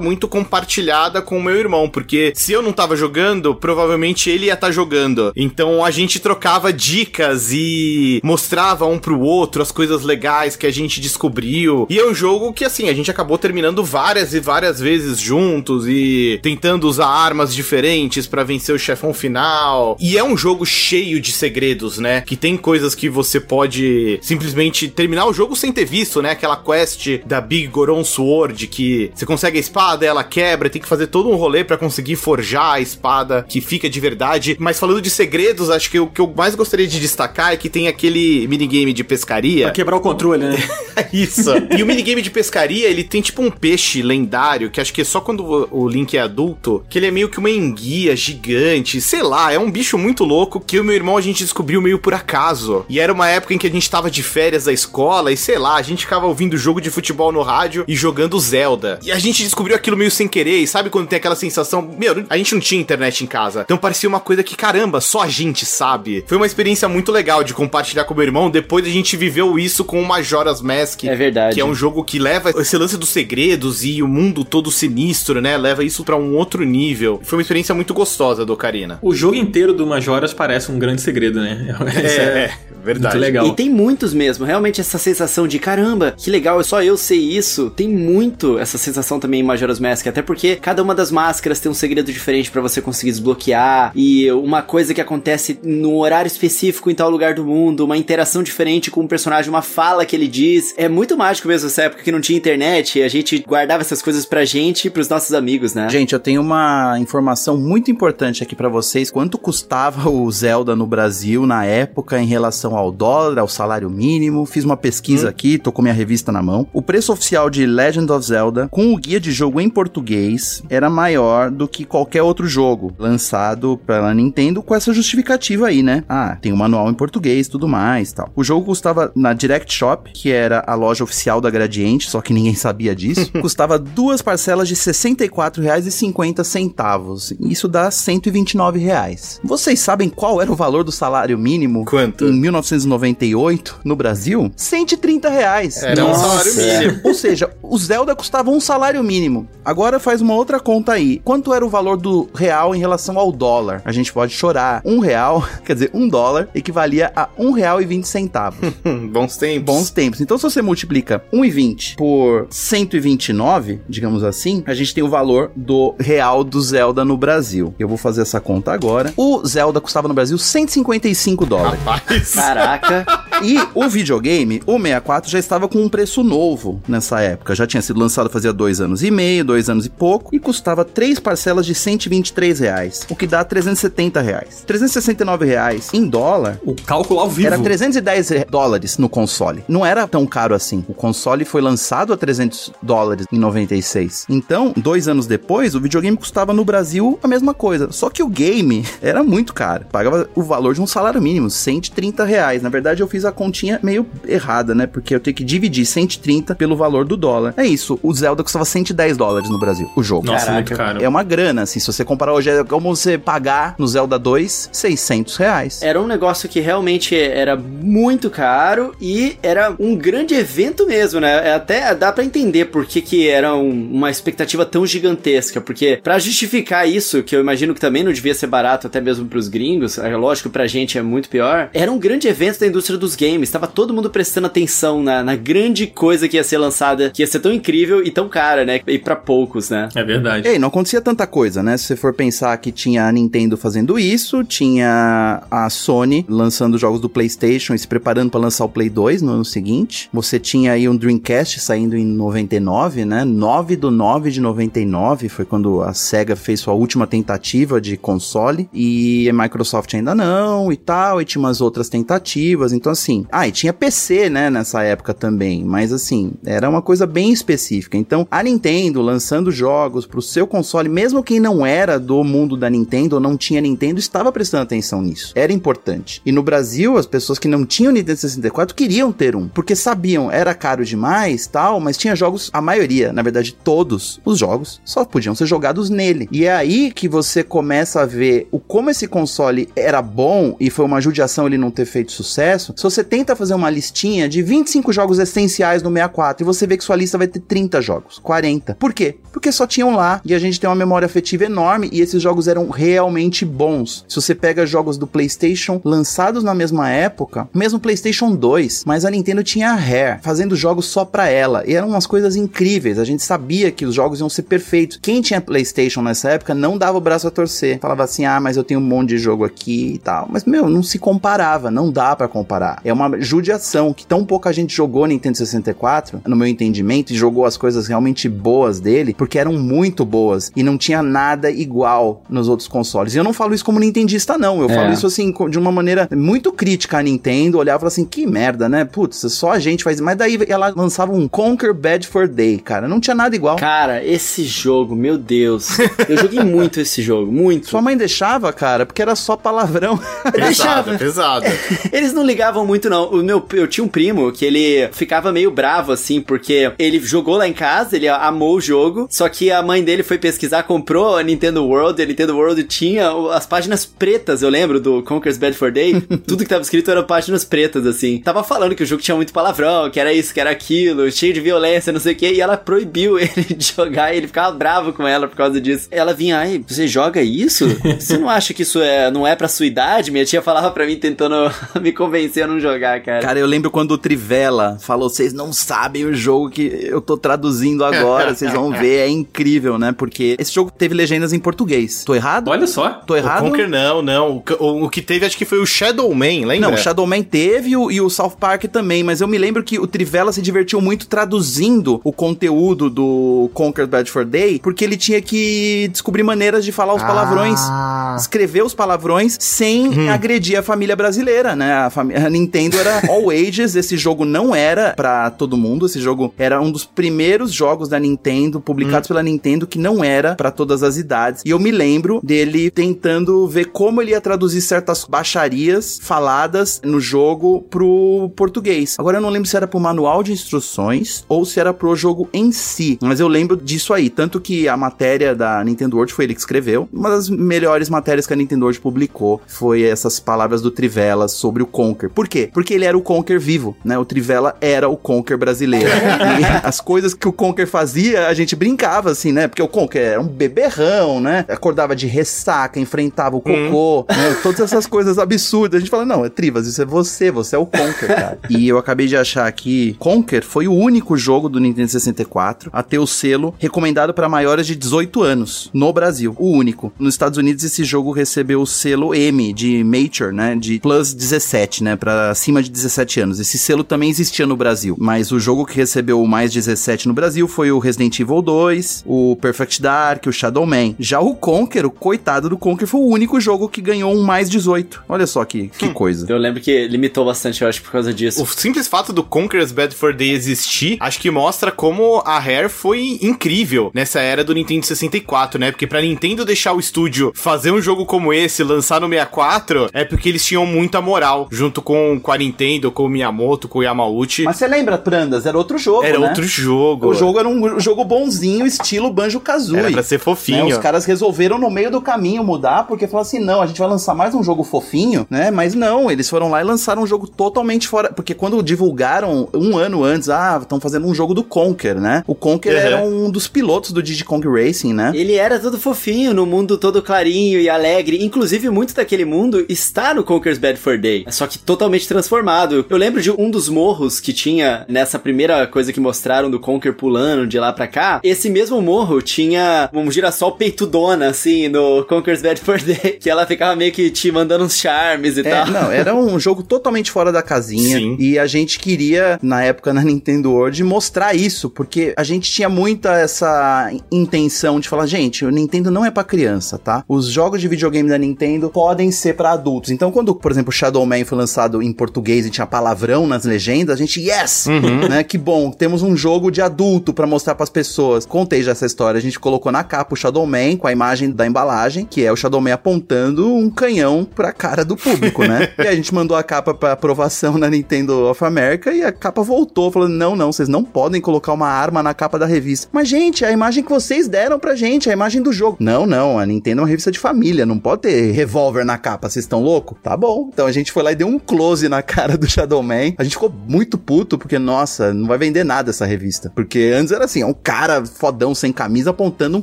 muito compartilhada com o meu irmão, porque se eu não tava jogando, provavelmente ele ia estar jogando. Então a gente trocava dicas e mostrava um pro outro as coisas legais que a gente descobriu. E é um jogo que assim, a gente acabou terminando várias e várias vezes juntos e tentando usar armas diferentes pra vencer o chefão final. E é um jogo cheio de segredos, né? Que tem coisas que você pode simplesmente terminar o jogo sem ter visto, né? Aquela quest da Big Goron Sword que você consegue a espada, ela quebra, tem que fazer todo um rolê pra conseguir forjar a espada que fica de verdade. Mas falando de segredos, acho que o que eu mais gostaria de destacar é que tem aquele minigame de pescaria. Pra quebrar o controle, né? Isso. e o minigame de pescaria, ele tem tipo um peixe lendário, que acho que é só quando o o Link é adulto, que ele é meio que uma enguia gigante, sei lá, é um bicho muito louco que o meu irmão a gente descobriu meio por acaso. E era uma época em que a gente tava de férias da escola e sei lá, a gente ficava ouvindo jogo de futebol no rádio e jogando Zelda. E a gente descobriu aquilo meio sem querer, e sabe quando tem aquela sensação, meu, a gente não tinha internet em casa. Então parecia uma coisa que caramba, só a gente sabe. Foi uma experiência muito legal de compartilhar com meu irmão, depois a gente viveu isso com o Majora's Mask. É verdade. Que é um jogo que leva esse lance dos segredos e o mundo todo sinistro, né? Leva isso pra um outro nível. Foi uma experiência muito gostosa do Ocarina. O jogo inteiro do Majoras parece um grande segredo, né? Isso É, verdade. Muito legal. E tem muitos mesmo, realmente essa sensação de caramba, que legal, só eu sei isso. Tem muito essa sensação também em Majora's Mask, até porque cada uma das máscaras tem um segredo diferente pra você conseguir desbloquear e uma coisa que acontece no horário específico em tal lugar do mundo, uma interação diferente com o personagem, uma fala que ele diz. É muito mágico mesmo essa época que não tinha internet, e a gente guardava essas coisas pra gente e pros nossos amigos, né? Gente, eu tenho uma informação muito importante aqui pra vocês. Quanto custava o Zelda no Brasil na época em relação ao dólar, ao salário mínimo? Fiz uma pesquisa aqui, tô com minha revista na mão. O preço oficial de Legend of Zelda, com o guia de jogo em português, era maior do que qualquer outro jogo lançado pela Nintendo com essa justificativa aí, né? Ah, tem o manual em português, tudo mais, tal. O jogo custava na Direct Shop, que era a loja oficial da Gradiente, só que ninguém sabia disso, custava duas parcelas de R$ 64,50. Isso dá 129 reais. Vocês sabem qual era o valor do salário mínimo Quanto? em 1998 no Brasil? 130 reais. Era um Nossa. salário mínimo. Ou seja, o Zelda custava um salário mínimo. Agora faz uma outra conta aí. Quanto era o valor do real em relação ao dólar? A gente pode chorar. Um real, quer dizer, um dólar equivalia a um real e vinte centavos. Bons tempos. Bons tempos. Então, se você multiplica 1,20 por 129, digamos assim, a gente tem o valor do real do Zelda no Brasil. Eu vou fazer essa conta agora. O Zelda custava no Brasil 155 dólares. Rapaz. Caraca. E o videogame, o 64, já estava com um preço novo nessa época. Já tinha sido lançado fazia dois anos e meio, dois anos e pouco, e custava três parcelas de 123 reais, o que dá 370 reais. 369 reais em dólar O cálculo ao vivo. era 310 re- dólares no console. Não era tão caro assim. O console foi lançado a 300 dólares em 96. Então, dois anos depois, o videogame custava no Brasil a mesma coisa. Só que o game era muito caro. Pagava o valor de um salário mínimo, 130 reais. Na verdade, eu fiz a continha meio errada, né? Porque eu tenho que dividir 130 pelo valor do dólar. É isso. O Zelda custava 110 dólares no Brasil, o jogo. Nossa, Caraca. muito caro. É uma grana, assim, se você comparar hoje, é como você pagar no Zelda 2 600 reais. Era um negócio que realmente era muito caro e era um grande evento mesmo, né? É Até dá pra entender por que, que era um- uma expectativa tão gigantesca, porque pra justificar isso, que eu imagino que também não devia ser barato até mesmo pros gringos, é lógico que pra gente é muito pior, era um grande evento da indústria dos games, tava todo mundo prestando atenção na, na grande coisa que ia ser lançada, que ia ser tão incrível e tão cara, né? E pra poucos, né? É verdade. Ei, não acontecia tanta coisa, né? Se você for pensar que tinha a Nintendo fazendo isso, tinha a Sony lançando jogos do PlayStation e se preparando para lançar o Play 2 no ano seguinte. Você tinha aí um Dreamcast saindo em 99, né? 9 do 9 de 99 foi quando a Sega fez sua última tentativa de console e a Microsoft ainda não e tal, e tinha umas outras tentativas. Então assim, ah, e tinha PC, né, nessa época também, mas assim, era uma coisa bem específica. Então, a Nintendo lançando jogos pro seu console, mesmo quem não era do mundo da Nintendo ou não tinha Nintendo, estava prestando atenção nisso. Era importante. E no Brasil, as pessoas que não tinham Nintendo 64 queriam ter um, porque sabiam, era caro demais, tal, mas tinha jogos, a maioria, na verdade, todos os jogos só podiam ser jogados nele. E é aí que você começa a ver o como esse console era bom e foi uma judiação ele não ter feito sucesso. Se você tenta fazer uma listinha de 25 jogos essenciais no 64 e você vê que sua lista vai ter 30 jogos, 40. Por quê? Porque só tinham lá e a gente tem uma memória afetiva enorme e esses jogos eram realmente bons. Se você pega jogos do PlayStation lançados na mesma época, mesmo PlayStation 2, mas a Nintendo tinha a Rare fazendo jogos só pra ela e eram umas coisas incríveis. A gente sabia que os jogos iam ser perfeitos. Quem tinha PlayStation nessa época não dava o braço a torcer. Falava assim: "Ah, mas eu tenho um monte de jogo aqui e tal". Mas meu, não se comparava, não dá pra comparar. É uma judiação que tão pouca gente jogou Nintendo 64, no meu entendimento, e jogou as coisas realmente boas dele, porque eram muito boas e não tinha nada igual nos outros consoles. E eu não falo isso como nintendista não, eu É. falo isso assim de uma maneira muito crítica à Nintendo, olhava e falava assim: "Que merda, né? Putz, só a gente faz". Mas daí ela lançava um Conquer Bad for Day, cara, não tinha nada igual. Cara, esse jogo, meu Deus. Eu joguei muito esse jogo, muito. Sua mãe deixava, cara, porque era só palavrão. Deixava. Pesado, pesado. Eles não ligavam muito, não. O meu, eu tinha um primo que ele ficava meio bravo, assim, porque ele jogou lá em casa, ele amou o jogo, só que a mãe dele foi pesquisar, comprou a Nintendo World, e a Nintendo World tinha as páginas pretas, eu lembro, do Conker's Bad for Day. Tudo que tava escrito eram páginas pretas, assim. Tava falando que o jogo tinha muito palavrão, que era isso, que era aquilo, cheio de violência, não sei o que, e ela proibiu ele de jogar, e ele ficava bravo com ela por causa disso. Ela vinha, ai, você joga isso? Você não acha que isso é, não é pra sua idade? Minha tia falava pra mim, tentando me convencer a não jogar, cara. Cara, eu lembro quando o Trivela falou: vocês não sabem o jogo que eu tô traduzindo agora, vocês vão ver, é incrível, né? Porque esse jogo teve legendas em português. Tô errado? Olha só. Tô O errado? Conker não, não. O, que- o, o que teve acho que foi o Shadow Man, lembra? Não, o Shadowman teve o- e o South Park também, mas eu me lembro que o Trivela se divertiu muito traduzindo o conteúdo do Conquer Bad for Day, porque ele tinha que descobrir maneiras de falar os palavrões. Ah. Escrever os palavrões sem agredir a família brasileira, né? A, fami- a Nintendo era all ages, esse jogo não era pra todo mundo, esse jogo era um dos primeiros jogos da Nintendo, publicados pela Nintendo, que não era pra todas as idades. E eu me lembro dele tentando ver como ele ia traduzir certas baixarias faladas no jogo pro português. Agora eu não lembro se era pro manual de instruções ou se era pro jogo em si, mas eu lembro disso aí, tanto que a matéria da Nintendo World foi ele que escreveu. Uma das melhores matérias que a Nintendo World publicou foi essas palavras do Trivela sobre o Conker. Por quê? Porque ele era o Conker vivo, né? O Trivela era o Conker brasileiro. e as coisas que o Conker fazia, a gente brincava assim, né? Porque o Conker era um beberrão, né? Acordava de ressaca, enfrentava o cocô, né? Todas essas coisas absurdas. A gente fala, não, é Trivas, isso é você, você é o Conker, cara. e eu acabei de achar aqui, Conker foi o único jogo do Nintendo 64 a ter o selo recomendado para maiores de 18 anos no Brasil. O único. Nos Estados Unidos esse jogo recebeu o selo M de Mature, né? De Plus 17, né? Pra acima de 17 anos. Esse selo também existia no Brasil, mas o jogo que recebeu mais 17 no Brasil foi o Resident Evil 2, o Perfect Dark, o Shadow Man. Já o Conker, o coitado do Conker, foi o único jogo que ganhou um mais 18. Olha só que, que Hum. coisa. Eu lembro que limitou bastante, eu acho, por causa disso. O simples fato do Conker's Bad for Day existir, acho que mostra como a Rare foi incrível nessa era do Nintendo 64, né? Porque pra Nintendo deixar o estúdio fazer um jogo como esse, lançar no 64, é porque eles tinham muita moral, junto com, com a Nintendo, com o Miyamoto, com o Yamauchi. Mas você lembra, Prandas? Era outro jogo, era né? outro jogo. O jogo era um jogo bonzinho, estilo Banjo-Kazooie. Era pra ser né? fofinho. Os caras resolveram no meio do caminho mudar, porque falaram assim, não, a gente vai lançar mais um jogo fofinho, né? Mas não, eles foram lá e lançaram um jogo totalmente fora, porque quando divulgaram um ano antes, ah, estão fazendo um jogo do Conker, né? O Conker Uhum. era um dos pilotos do Diddy Kong Racing, né? Ele era todo fofinho, no mundo todo clarinho e alegre. Inclusive, muito daquele mundo está no Conker's Bad for Day. Só que totalmente transformado. Eu lembro de um dos morros que tinha nessa primeira coisa que mostraram do Conker pulando de lá pra cá. Esse mesmo morro tinha um girassol peitudona, assim, no Conker's Bad for Day. Que ela ficava meio que te mandando uns charmes e É, tal. não, era um jogo totalmente fora da casinha. Sim. E a gente queria, na época na Nintendo World, mostrar isso, porque a gente tinha muita essa intenção de falar, gente, o Nintendo não é pra criança, tá? Os jogos de videogame da Nintendo podem ser pra adultos. Então, quando, por exemplo, Shadow Man foi lançado em português e tinha palavrão nas legendas, a gente, yes! Né? Que bom, temos um jogo de adulto pra mostrar pras pessoas. Contei já essa história, a gente colocou na capa o Shadow Man com a imagem da embalagem, que é o Shadow Man apontando um canhão pra cara do público, né? e a gente mandou a capa pra aprovação na Nintendo of America e a capa voltou, falando: não, não, vocês não podem colocar uma arma na capa da revista. Mas, gente, a imagem que vocês deram pra gente, a imagem do jogo. Não, não, a Nintendo é uma revista de família, não pode ter revólver na capa, vocês estão loucos? Tá bom. Então a gente foi lá e deu um close na cara do Shadow Man. A gente ficou muito puto, porque, nossa, não vai vender nada essa revista. Porque antes era assim, é um cara fodão sem camisa apontando um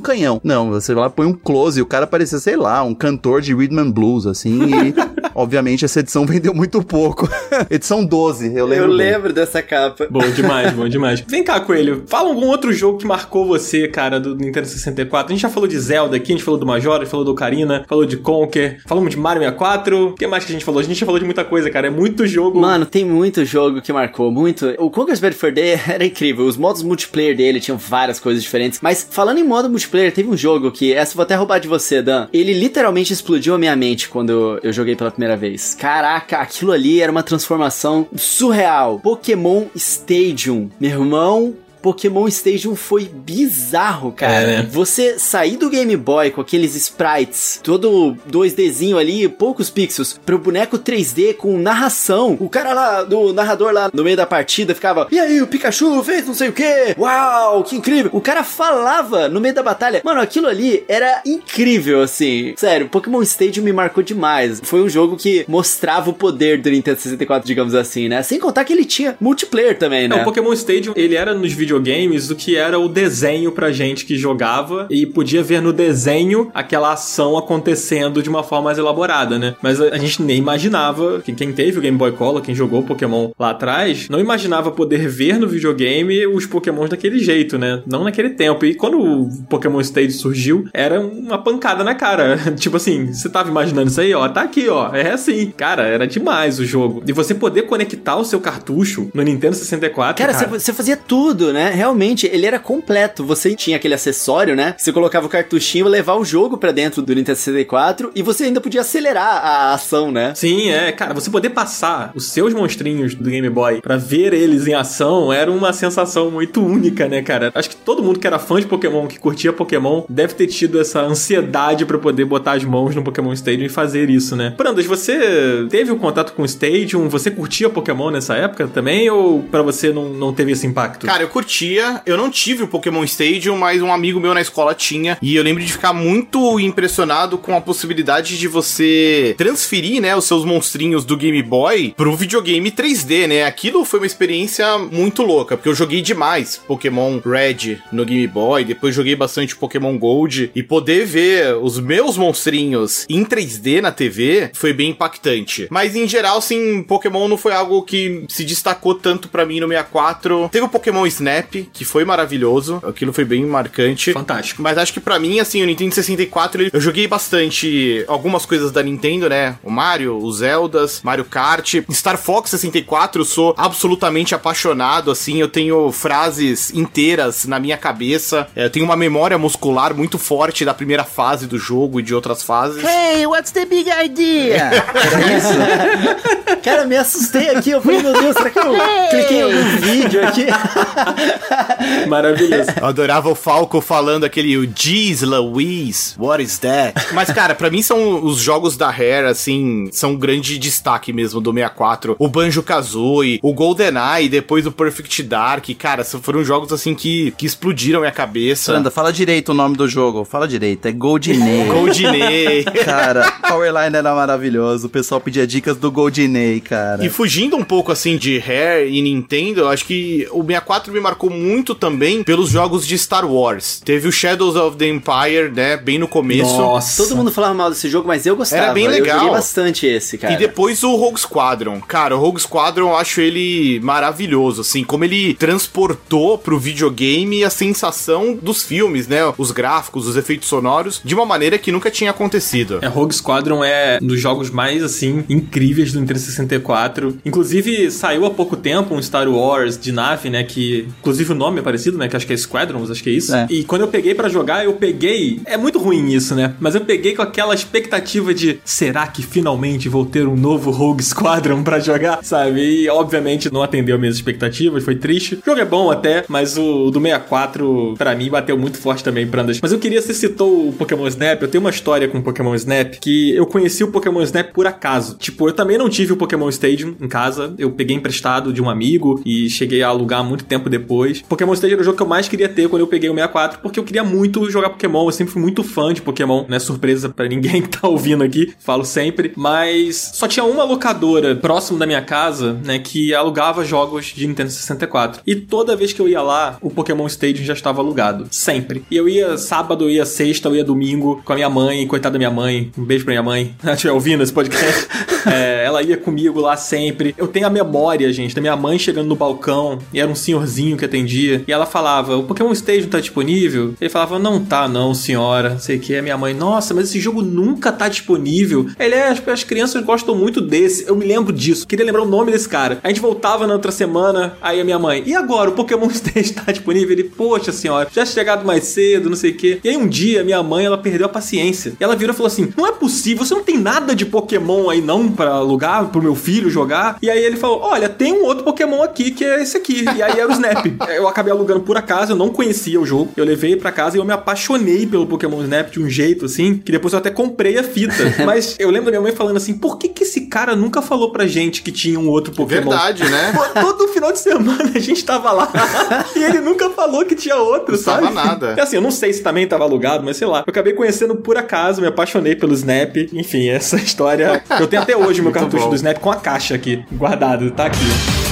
canhão. Não, você vai lá põe um close e o cara parecia, sei lá, um cantor de rhythm and blues, assim, e obviamente essa edição vendeu muito pouco. edição 12, eu lembro. Eu bem. lembro dessa capa. Bom demais, bom demais. Vem cá, Coelho. Fala algum outro jogo que marcou você, cara, do Nintendo 64. A gente já falou de Zelda aqui, a gente falou do Majora, a gente falou do Ocarina, falou de Conker, falamos de Mario 64. O que mais que a gente falou? A gente já falou de muita coisa, cara. É muito jogo. Mano, tem muito jogo que marcou, muito. O Conker's Bad for Day era incrível. Os modos multiplayer dele tinham várias coisas diferentes. Mas falando em modo multiplayer, teve um jogo que, essa eu vou até roubar de você, Dan. Ele literalmente explodiu a minha mente quando eu joguei pela primeira vez. Caraca, aquilo ali era uma transformação surreal. Pokémon Stadium. Meu irmão, Pokémon Stadium foi bizarro, cara. É, né? Você sair do Game Boy com aqueles sprites, todo 2Dzinho ali, poucos pixels, pro boneco 3D com narração. O cara lá, do narrador lá no meio da partida ficava: E aí, o Pikachu fez não sei o que? Uau, que incrível! O cara falava no meio da batalha. Mano, aquilo ali era incrível, assim. Sério, Pokémon Stadium me marcou demais. Foi um jogo que mostrava o poder do Nintendo 64, digamos assim, né? Sem contar que ele tinha multiplayer também, Não, né? o Pokémon Stadium, ele era nos videogames o que era o desenho pra gente que jogava e podia ver no desenho aquela ação acontecendo de uma forma mais elaborada, né? Mas a, gente nem imaginava, que quem teve o Game Boy Color, quem jogou Pokémon lá atrás, não imaginava poder ver no videogame os Pokémons daquele jeito, né? Não naquele tempo. E quando o Pokémon Stadium surgiu, era uma pancada na cara. tipo assim, você tava imaginando isso aí, ó, tá aqui, ó, é assim. Cara, era demais o jogo. E você poder conectar o seu cartucho no Nintendo 64, Cara, cara, você você fazia tudo, né? Realmente, ele era completo. Você tinha aquele acessório, né? Você colocava o cartuchinho e levar o jogo pra dentro do Nintendo 64 e você ainda podia acelerar a ação, né? Sim, é, cara, você poder passar os seus monstrinhos do Game Boy pra ver eles em ação era uma sensação muito única, né, cara? Acho que todo mundo que era fã de Pokémon, que curtia Pokémon, deve ter tido essa ansiedade pra poder botar as mãos no Pokémon Stadium e fazer isso, né? Brandas, você teve um contato com o Stadium? Você curtia Pokémon nessa época também? Ou pra você não, não teve esse impacto? Cara, eu curtia. Eu não tive o Pokémon Stadium, mas um amigo meu na escola tinha. E eu lembro de ficar muito impressionado com a possibilidade de você transferir, né, os seus monstrinhos do Game Boy pro videogame 3D, né? Aquilo foi uma experiência muito louca, porque eu joguei demais Pokémon Red no Game Boy, depois joguei bastante Pokémon Gold e poder ver os meus monstrinhos em 3D na TV foi bem impactante. Mas em geral, sim, Pokémon não foi algo que se destacou tanto pra mim no 64. Teve o Pokémon Snap Snap, que foi maravilhoso. Aquilo foi bem marcante. Fantástico. Mas acho que pra mim, assim, o Nintendo 64, ele- eu joguei bastante algumas coisas da Nintendo, né? O Mario, os Zeldas, Mario Kart. Star Fox 64, eu sou absolutamente apaixonado, assim. Eu tenho frases inteiras na minha cabeça. É, Eu tenho uma memória muscular muito forte da primeira fase do jogo e de outras fases. Hey, what's the big idea? Cara, me assustei aqui. Eu falei, meu Deus, será que eu cliquei em algum vídeo aqui? Maravilhoso. Eu adorava o Falco falando aquele o Jeez Louise, what is that? Mas, cara, pra mim são os jogos da Rare, assim, são um grande destaque mesmo do 64. O Banjo-Kazooie, o GoldenEye, depois o Perfect Dark. Cara, são- foram jogos, assim, que, que explodiram minha cabeça. Sandra, fala direito o nome do jogo. Fala direito. É Goldinei. Goldinei. Cara, Powerline era maravilhoso. O pessoal pedia dicas do Goldinei, cara. E fugindo um pouco assim de Rare e Nintendo, eu acho que o 64 me marcou muito também pelos jogos de Star Wars. Teve o Shadows of the Empire, né, bem no começo. Nossa. Todo mundo falava mal desse jogo, mas eu gostava. Era bem Eu legal. joguei bastante esse, cara. E depois o Rogue Squadron. Cara, o Rogue Squadron eu acho ele maravilhoso, assim, como ele transportou pro videogame a sensação dos filmes, né? Os gráficos, os efeitos sonoros, de uma maneira que nunca tinha acontecido. É, Rogue Squadron é um dos jogos mais, assim, incríveis do Nintendo 64. Inclusive, saiu há pouco tempo um Star Wars de nave, né? Que, inclusive, o nome é parecido, né? Que acho que é Squadrons, acho que é isso. É. E quando eu peguei pra jogar, eu peguei. É muito ruim isso, né? Mas eu peguei com aquela expectativa de será que finalmente vou ter um novo Rogue Squadron pra jogar, sabe? E obviamente não atendeu minhas expectativas, foi triste. O jogo é bom até, mas o do 64 pra mim bateu muito forte também, Prandas. Mas eu queria, você citou o Pokémon Snap, eu tenho uma história com o Pokémon Snap que eu conheci o Pokémon Snap por acaso. Tipo, eu também não tive o Pokémon Stadium em casa, eu peguei emprestado de um amigo e cheguei a alugar muito tempo depois. Pokémon Stadium era o jogo que eu mais queria ter quando eu peguei o 64, porque eu queria muito jogar Pokémon, eu sempre fui muito fã de Pokémon, não é surpresa pra ninguém que tá ouvindo aqui, falo sempre, mas só tinha uma locadora próximo da minha casa, né, que alugava jogos de Nintendo 64. E toda vez que eu ia lá, o Pokémon Stadium já estava alugado, sempre. E eu ia sábado, eu ia sexta, eu ia domingo com a minha mãe, coitada da minha mãe, um beijo pra minha mãe, ela estiver ouvindo esse podcast. É, ela ia comigo lá sempre. Eu tenho a memória, gente, da minha mãe chegando no balcão e era um senhorzinho que atendia. E ela falava: O Pokémon Stadium tá disponível? Ele falava: Não tá, não, senhora. Sei que. A minha mãe: Nossa, mas esse jogo nunca tá disponível. Ele é, as, as crianças gostam muito desse. Eu me lembro disso. Queria lembrar o nome desse cara. A gente voltava na outra semana. Aí a minha mãe: E agora? O Pokémon Stadium tá disponível? Ele: Poxa senhora, já chegado mais cedo, não sei o que. E aí um dia minha mãe ela perdeu a paciência. E ela virou e falou assim: Não é possível, você não tem nada de Pokémon aí não pra alugar, pro meu filho jogar. E aí ele falou: Olha, tem um outro Pokémon aqui que é esse aqui. E aí era o Snap. Eu acabei alugando por acaso, eu não conhecia o jogo. Eu levei pra casa e eu me apaixonei pelo Pokémon Snap de um jeito assim, que depois eu até comprei a fita. Mas eu lembro da minha mãe falando assim: Por que que esse cara nunca falou pra gente que tinha um outro Pokémon? Verdade, né? Pô, todo final de semana a gente tava lá e ele nunca falou que tinha outro, Não sabe? tava nada. É assim, eu não sei se também tava alugado, mas sei lá. Eu acabei conhecendo por acaso, me apaixonei pelo Snap. Enfim, essa história. Eu tenho até hoje meu Muito cartucho bom. do Snap com a caixa aqui, guardado, tá aqui.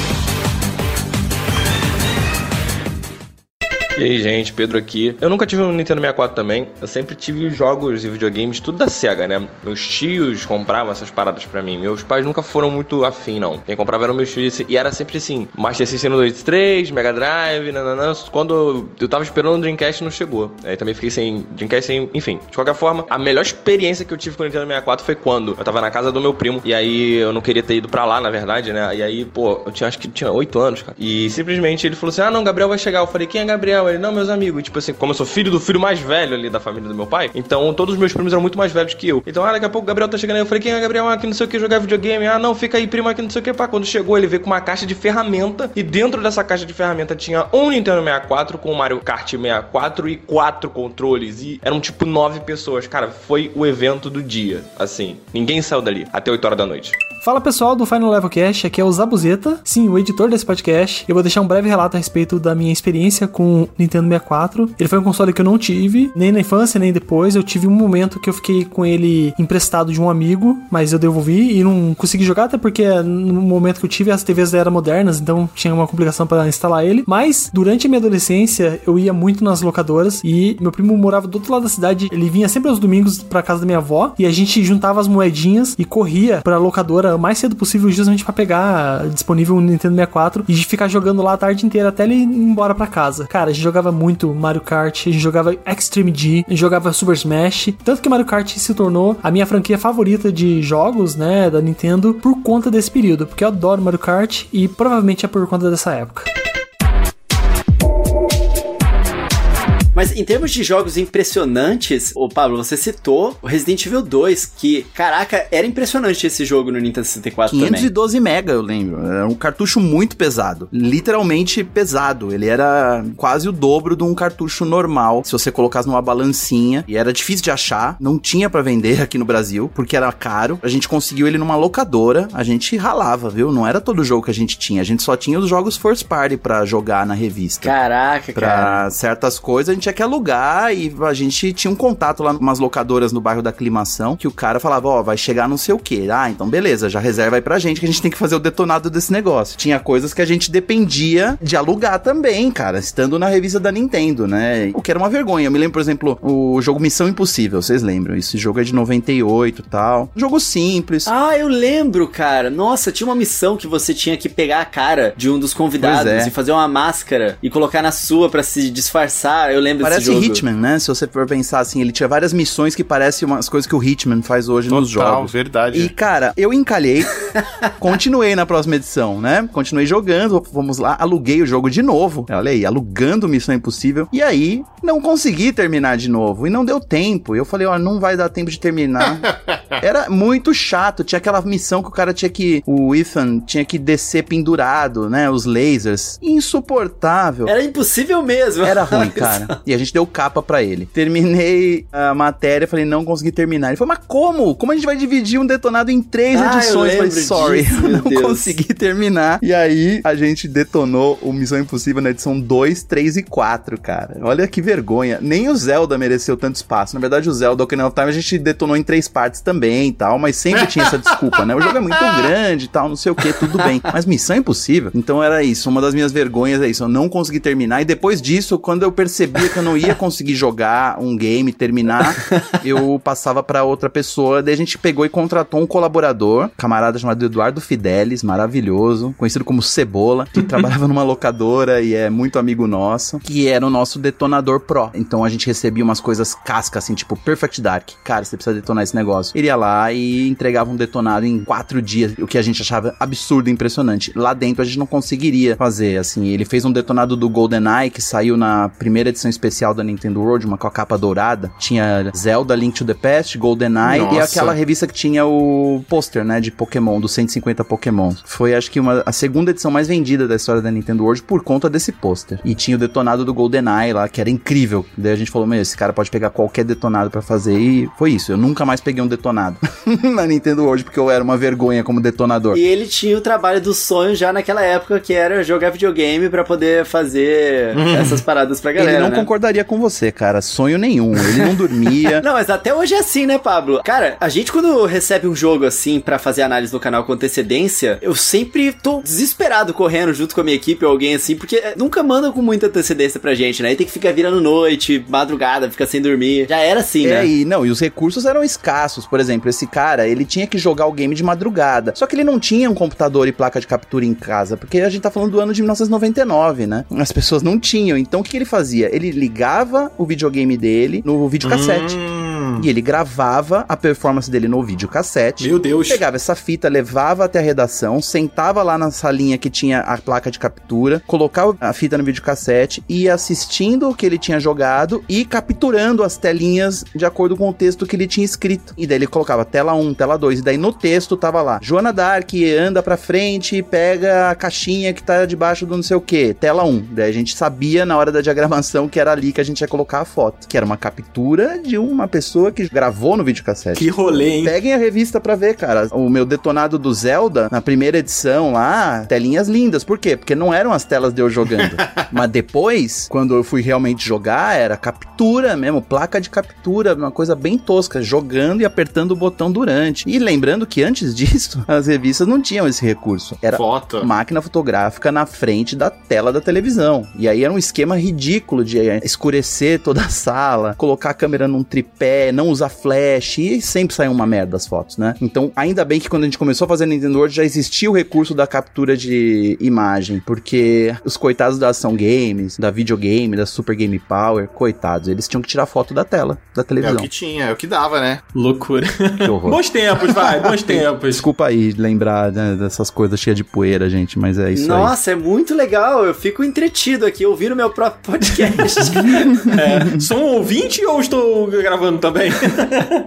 E aí, gente, Pedro aqui. Eu nunca tive um Nintendo 64 também. Eu sempre tive jogos e videogames, tudo da SEGA, né? Meus tios compravam essas paradas pra mim. Meus pais nunca foram muito afim, não. Quem comprava eram meus tios. E era sempre assim: Master System 123, Mega Drive, nananã. Quando eu tava esperando o Dreamcast, não chegou. Aí também fiquei sem Dreamcast, sem. Enfim, de qualquer forma, a melhor experiência que eu tive com o Nintendo 64 foi quando eu tava na casa do meu primo. E aí eu não queria ter ido pra lá, na verdade, né? E aí, pô, eu tinha acho que tinha 8 anos, cara. E simplesmente ele falou assim: ah, não, Gabriel vai chegar. Eu falei: quem é Gabriel? Ele, não, meus amigos. E, tipo assim, como eu sou filho do filho mais velho ali da família do meu pai, então todos os meus primos eram muito mais velhos que eu. Então, ah, daqui a pouco o Gabriel tá chegando aí. Eu falei: quem é Gabriel? Ah, que não sei o que, jogar videogame. Ah, não, fica aí, primo, aqui não sei o que. Pá, quando chegou, ele veio com uma caixa de ferramenta. E dentro dessa caixa de ferramenta tinha um Nintendo 64 com o Mario Kart 64 e quatro controles. E eram tipo nove pessoas. Cara, foi o evento do dia. Assim, ninguém saiu dali até 8 horas da noite. Fala pessoal do Final Level Cast, aqui é o Zabuzeta, sim, o editor desse podcast. Eu vou deixar um breve relato a respeito da minha experiência com o Nintendo 64. Ele foi um console que eu não tive, nem na infância, nem depois. Eu tive um momento que eu fiquei com ele emprestado de um amigo, mas eu devolvi e não consegui jogar, até porque no momento que eu tive as TVs eram modernas, então tinha uma complicação para instalar ele. Mas durante a minha adolescência, eu ia muito nas locadoras e meu primo morava do outro lado da cidade. Ele vinha sempre aos domingos pra casa da minha avó e a gente juntava as moedinhas e corria pra locadora o mais cedo possível, justamente pra pegar disponível o Nintendo 64 e ficar jogando lá a tarde inteira até ele ir embora pra casa. Cara, a gente jogava muito Mario Kart, a gente jogava Extreme G, a gente jogava Super Smash. Tanto que Mario Kart se tornou a minha franquia favorita de jogos, né, da Nintendo, por conta desse período. Porque eu adoro Mario Kart e provavelmente é por conta dessa época. Mas em termos de jogos impressionantes, o Pablo, você citou o Resident Evil 2, que, caraca, era impressionante esse jogo no Nintendo 64 também. 512 mega, eu lembro. Era um cartucho muito pesado. Literalmente pesado. Ele era quase o dobro de um cartucho normal, se você colocasse numa balancinha. E era difícil de achar. Não tinha para vender aqui no Brasil, porque era caro. A gente conseguiu ele numa locadora. A gente ralava, viu? Não era todo jogo que a gente tinha. A gente só tinha os jogos First Party pra jogar na revista. Caraca, Pra cara. certas coisas a gente tinha que alugar e a gente tinha um contato lá umas locadoras no bairro da Aclimação que o cara falava, ó, vai chegar não sei o que. Ah, então beleza, já reserva aí pra gente que a gente tem que fazer o detonado desse negócio. Tinha coisas que a gente dependia de alugar também, cara, estando na revista da Nintendo, né? O que era uma vergonha. Eu me lembro, por exemplo, o jogo Missão Impossível, vocês lembram? Esse jogo é de 98 e tal. Jogo simples. Ah, eu lembro, cara. Nossa, tinha uma missão que você tinha que pegar a cara de um dos convidados é. e fazer uma máscara e colocar na sua pra se disfarçar. Eu lembro Parece desse jogo. Hitman, né? Se você for pensar assim, ele tinha várias missões que parecem umas coisas que o Hitman faz hoje nos Total, jogos. verdade. E, cara, eu encalhei, continuei na próxima edição, né? Continuei jogando, vamos lá, aluguei o jogo de novo. Olha aí, alugando Missão Impossível. E aí, não consegui terminar de novo. E não deu tempo. Eu falei, ó, não vai dar tempo de terminar. Era muito chato. Tinha aquela missão que o cara tinha que. O Ethan tinha que descer pendurado, né? Os lasers. Insuportável. Era impossível mesmo. Era ruim, cara. E a gente deu capa pra ele. Terminei a matéria, falei, não consegui terminar. Ele falou, mas como? Como a gente vai dividir um detonado em três Ah, eu edições? Eu falei, lembro sorry, disso, eu não Deus. consegui terminar. E aí a gente detonou o Missão Impossível na edição 2, 3 e 4, cara. Olha que vergonha. Nem o Zelda mereceu tanto espaço. Na verdade, o Zelda Ocarina of Time a gente detonou em três partes também e tal, mas sempre tinha essa desculpa, né? O jogo é muito grande e tal, não sei o que, tudo bem. Mas Missão Impossível? Então era isso. Uma das minhas vergonhas é isso. Eu não consegui terminar. E depois disso, quando eu percebia que eu não ia conseguir jogar um game, terminar, eu passava pra outra pessoa. Daí a gente pegou e contratou um colaborador, camarada chamado Eduardo Fidelis, maravilhoso, conhecido como Cebola, que trabalhava numa locadora e é muito amigo nosso, que era o nosso detonador pro. Então a gente recebia umas coisas cascas, assim, tipo Perfect Dark. Cara, você precisa detonar esse negócio. Ele ia lá e entregava um detonado em quatro dias, o que a gente achava absurdo e impressionante. Lá dentro a gente não conseguiria fazer, assim. Ele fez um detonado do GoldenEye, que saiu na primeira edição especial da Nintendo World, uma com a capa dourada. Tinha Zelda, Link to the Past, GoldenEye e Nossa. aquela revista que tinha o pôster, né, de Pokémon, dos 150 Pokémon. Foi, acho que, uma, a segunda edição mais vendida da história da Nintendo World por conta desse pôster. E tinha o detonado do GoldenEye lá, que era incrível. Daí a gente falou, meu, esse cara pode pegar qualquer detonado pra fazer. E foi isso. Eu nunca mais peguei um detonado na Nintendo World, porque eu era uma vergonha como detonador. E ele tinha o trabalho do sonho já naquela época, que era jogar videogame pra poder fazer essas paradas pra galera. Ele não né? Concordaria com você, cara. Sonho nenhum. Ele não dormia. Não, mas até hoje é assim, né, Pablo? Cara, a gente quando recebe um jogo assim pra fazer análise no canal com antecedência, eu sempre tô desesperado correndo junto com a minha equipe ou alguém assim, porque eh, nunca mandam com muita antecedência pra gente, né? E tem que ficar virando noite, madrugada, fica sem dormir. Já era assim, É, né? e não, e os recursos eram escassos. Por exemplo, esse cara, ele tinha que jogar o game de madrugada. Só que ele não tinha um computador e placa de captura em casa, porque a gente tá falando do ano de 1999, né? As pessoas não tinham. Então o que que ele fazia? Ele ligava o videogame dele no videocassete. Hum, E ele gravava a performance dele no videocassete. meu Deus. Pegava essa fita, levava até a redação, sentava lá na salinha que tinha a placa de captura, colocava a fita no videocassete, ia assistindo o que ele tinha jogado e capturando as telinhas de acordo com o texto que ele tinha escrito. E daí ele colocava tela 1, tela 2, e daí no texto tava lá: Joana Dark anda pra frente e pega a caixinha que tá debaixo do não sei o que, tela 1. Daí a gente sabia na hora da diagramação que era ali que a gente ia colocar a foto, que era uma captura de uma pessoa que gravou no videocassete. Que rolê, hein? Peguem a revista pra ver, cara. O meu detonado do Zelda, na primeira edição lá, telinhas lindas. Por quê? Porque não eram as telas de eu jogando. Mas depois, quando eu fui realmente jogar, era captura mesmo, placa de captura, uma coisa bem tosca, jogando e apertando o botão durante. E lembrando que antes disso, as revistas não tinham esse recurso. Era Foto. máquina fotográfica na frente da tela da televisão. E aí era um esquema ridículo de escurecer toda a sala, colocar a câmera num tripé, não usar flash, e sempre sai uma merda as fotos, né? Então, ainda bem que quando a gente começou a fazer Nintendo World já existia o recurso da captura de imagem, porque os coitados da Ação Games, da Videogame, da Super Game Power, coitados, eles tinham que tirar foto da tela, da É televisão. o que tinha, é o que dava, né? Loucura. Que horror. bons tempos, vai, bons tempos. Desculpa aí lembrar né, dessas coisas cheias de poeira, gente, mas é isso aí. Nossa, é muito legal. Eu fico entretido aqui ouvindo meu próprio podcast. É, sou um ouvinte ou estou gravando também?